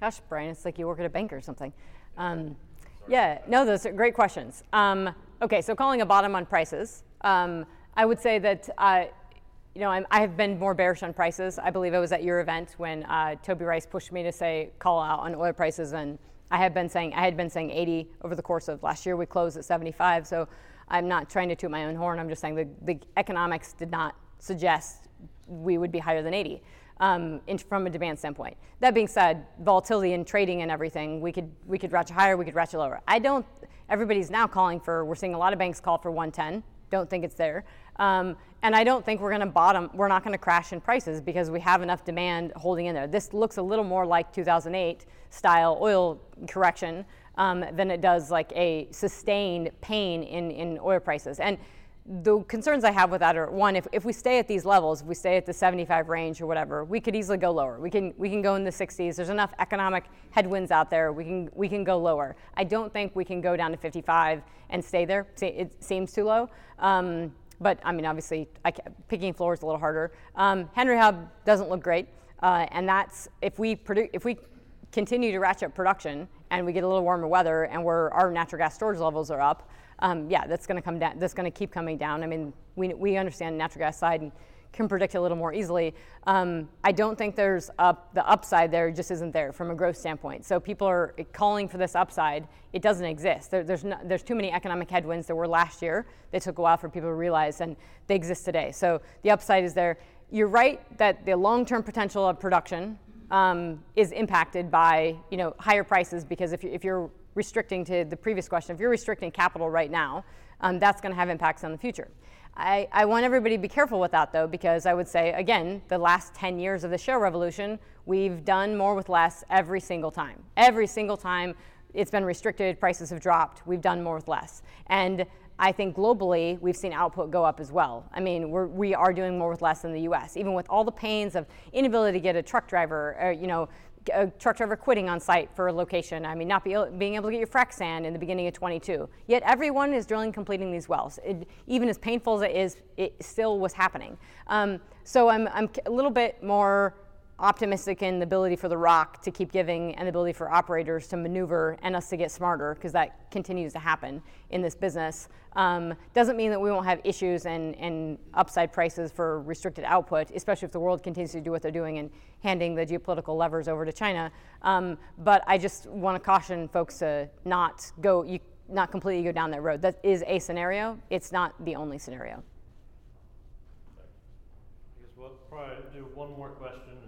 Gosh, Brian, it's like you work at a bank or something. Um, yeah, no, those are great questions. Um, okay, so calling a bottom on prices. Um, I would say that uh, you know I'm, i have been more bearish on prices. I believe I was at your event when uh, Toby Rice pushed me to say call out on oil prices, and I had been saying I had been saying 80 over the course of last year. We closed at 75, so I'm not trying to toot my own horn. I'm just saying the, the economics did not suggest we would be higher than 80 um, in, from a demand standpoint. That being said, volatility in trading and everything, we could we could ratchet higher, we could ratchet lower. I don't. Everybody's now calling for. We're seeing a lot of banks call for 110. Don't think it's there. Um, and I don't think we're going to bottom. We're not going to crash in prices because we have enough demand holding in there. This looks a little more like 2008 style oil correction um, than it does like a sustained pain in, in oil prices. And the concerns I have with that are one, if, if we stay at these levels, if we stay at the 75 range or whatever, we could easily go lower. We can we can go in the 60s. There's enough economic headwinds out there. We can we can go lower. I don't think we can go down to 55 and stay there. It seems too low. Um, but I mean, obviously, I, picking floor is a little harder. Um, Henry Hub doesn't look great, uh, and that's if we produ- if we continue to ratchet production and we get a little warmer weather and where our natural gas storage levels are up um, yeah, that's going to come down. That's going to keep coming down. I mean, we, we understand natural gas side and can predict a little more easily. Um, I don't think there's up, the upside there just isn't there from a growth standpoint. So people are calling for this upside. It doesn't exist. There, there's no, there's too many economic headwinds there were last year. They took a while for people to realize, and they exist today. So the upside is there. You're right that the long-term potential of production um, is impacted by you know higher prices because if, you, if you're restricting to the previous question, if you're restricting capital right now, um, that's going to have impacts on the future. I, I, want everybody to be careful with that though, because I would say, again, the last 10 years of the shale revolution, we've done more with less every single time. Every single time it's been restricted, prices have dropped, we've done more with less. And I think globally, we've seen output go up as well. I mean, we're, we are doing more with less in the U.S. Even with all the pains of inability to get a truck driver, or, you know, a truck driver quitting on site for a location. I mean, not be, being able to get your frac sand in the beginning of 22. Yet everyone is drilling, completing these wells. It, even as painful as it is, it still was happening. Um, so I'm, I'm a little bit more optimistic in the ability for the rock to keep giving and the ability for operators to maneuver and us to get smarter because that continues to happen in this business. Um, doesn't mean that we won't have issues and, and upside prices for restricted output, especially if the world continues to do what they're doing and handing the geopolitical levers over to China. Um, but I just want to caution folks to not go, you, not completely go down that road. That is a scenario. It's not the only scenario. I guess we'll probably do one more question.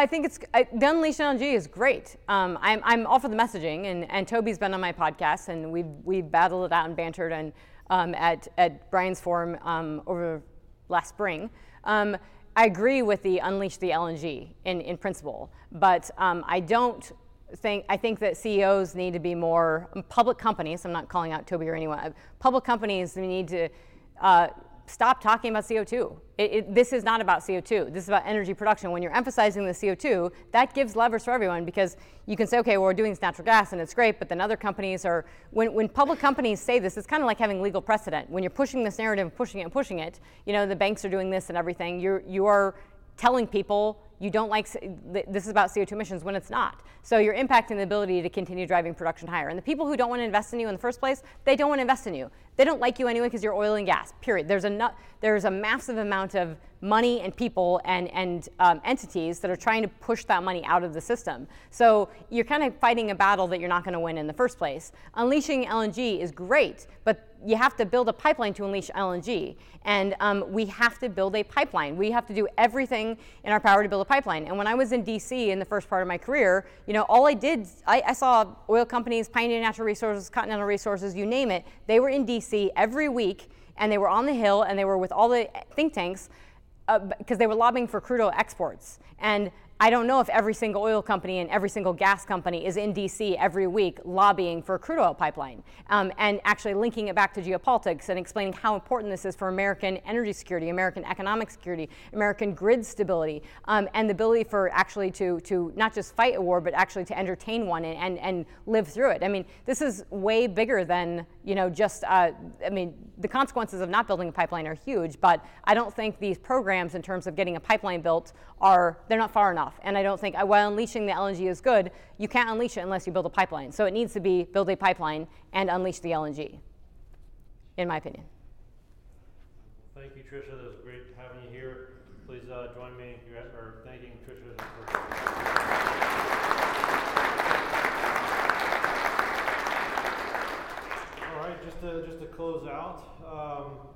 I think it's I, the Unleash LNG is great. Um, I'm, I'm all for the messaging, and, and Toby's been on my podcast, and we've we battled it out and bantered and um, at at Brian's forum um, over last spring. Um, I agree with the Unleash the LNG in, in principle, but um, I don't think I think that CEOs need to be more public companies. I'm not calling out Toby or anyone. Public companies need to. Uh, stop talking about CO2. It, it, this is not about CO2. This is about energy production. When you're emphasizing the CO2, that gives levers for everyone because you can say, okay, well, we're doing this natural gas and it's great, but then other companies are, when, when public companies say this, it's kind of like having legal precedent. When you're pushing this narrative, pushing it and pushing it, you know, the banks are doing this and everything, you're, you are telling people you don't like this is about CO2 emissions when it's not. So you're impacting the ability to continue driving production higher. And the people who don't want to invest in you in the first place, they don't want to invest in you. They don't like you anyway because you're oil and gas. Period. There's a there's a massive amount of money and people and and um, entities that are trying to push that money out of the system. So you're kind of fighting a battle that you're not going to win in the first place. Unleashing LNG is great, but you have to build a pipeline to unleash LNG. And um, we have to build a pipeline. We have to do everything in our power to build a pipeline. And when I was in DC in the first part of my career, you know, all I did, I, I saw oil companies, Pioneer Natural Resources, Continental Resources, you name it, they were in DC every week and they were on the Hill and they were with all the think tanks because uh, they were lobbying for crude oil exports. And I don't know if every single oil company and every single gas company is in DC every week lobbying for a crude oil pipeline um, and actually linking it back to geopolitics and explaining how important this is for American energy security, American economic security, American grid stability, um, and the ability for actually to, to not just fight a war, but actually to entertain one and, and, and live through it. I mean, this is way bigger than, you know, just, uh, I mean, the consequences of not building a pipeline are huge, but I don't think these programs in terms of getting a pipeline built are, they're not far enough. And I don't think, uh, while unleashing the LNG is good, you can't unleash it unless you build a pipeline. So it needs to be build a pipeline and unleash the LNG, in my opinion. Thank you, Tricia. That was great having you here. Please uh, join me in congrat- or thanking Tricia. for- All right, just to, just to close out, um,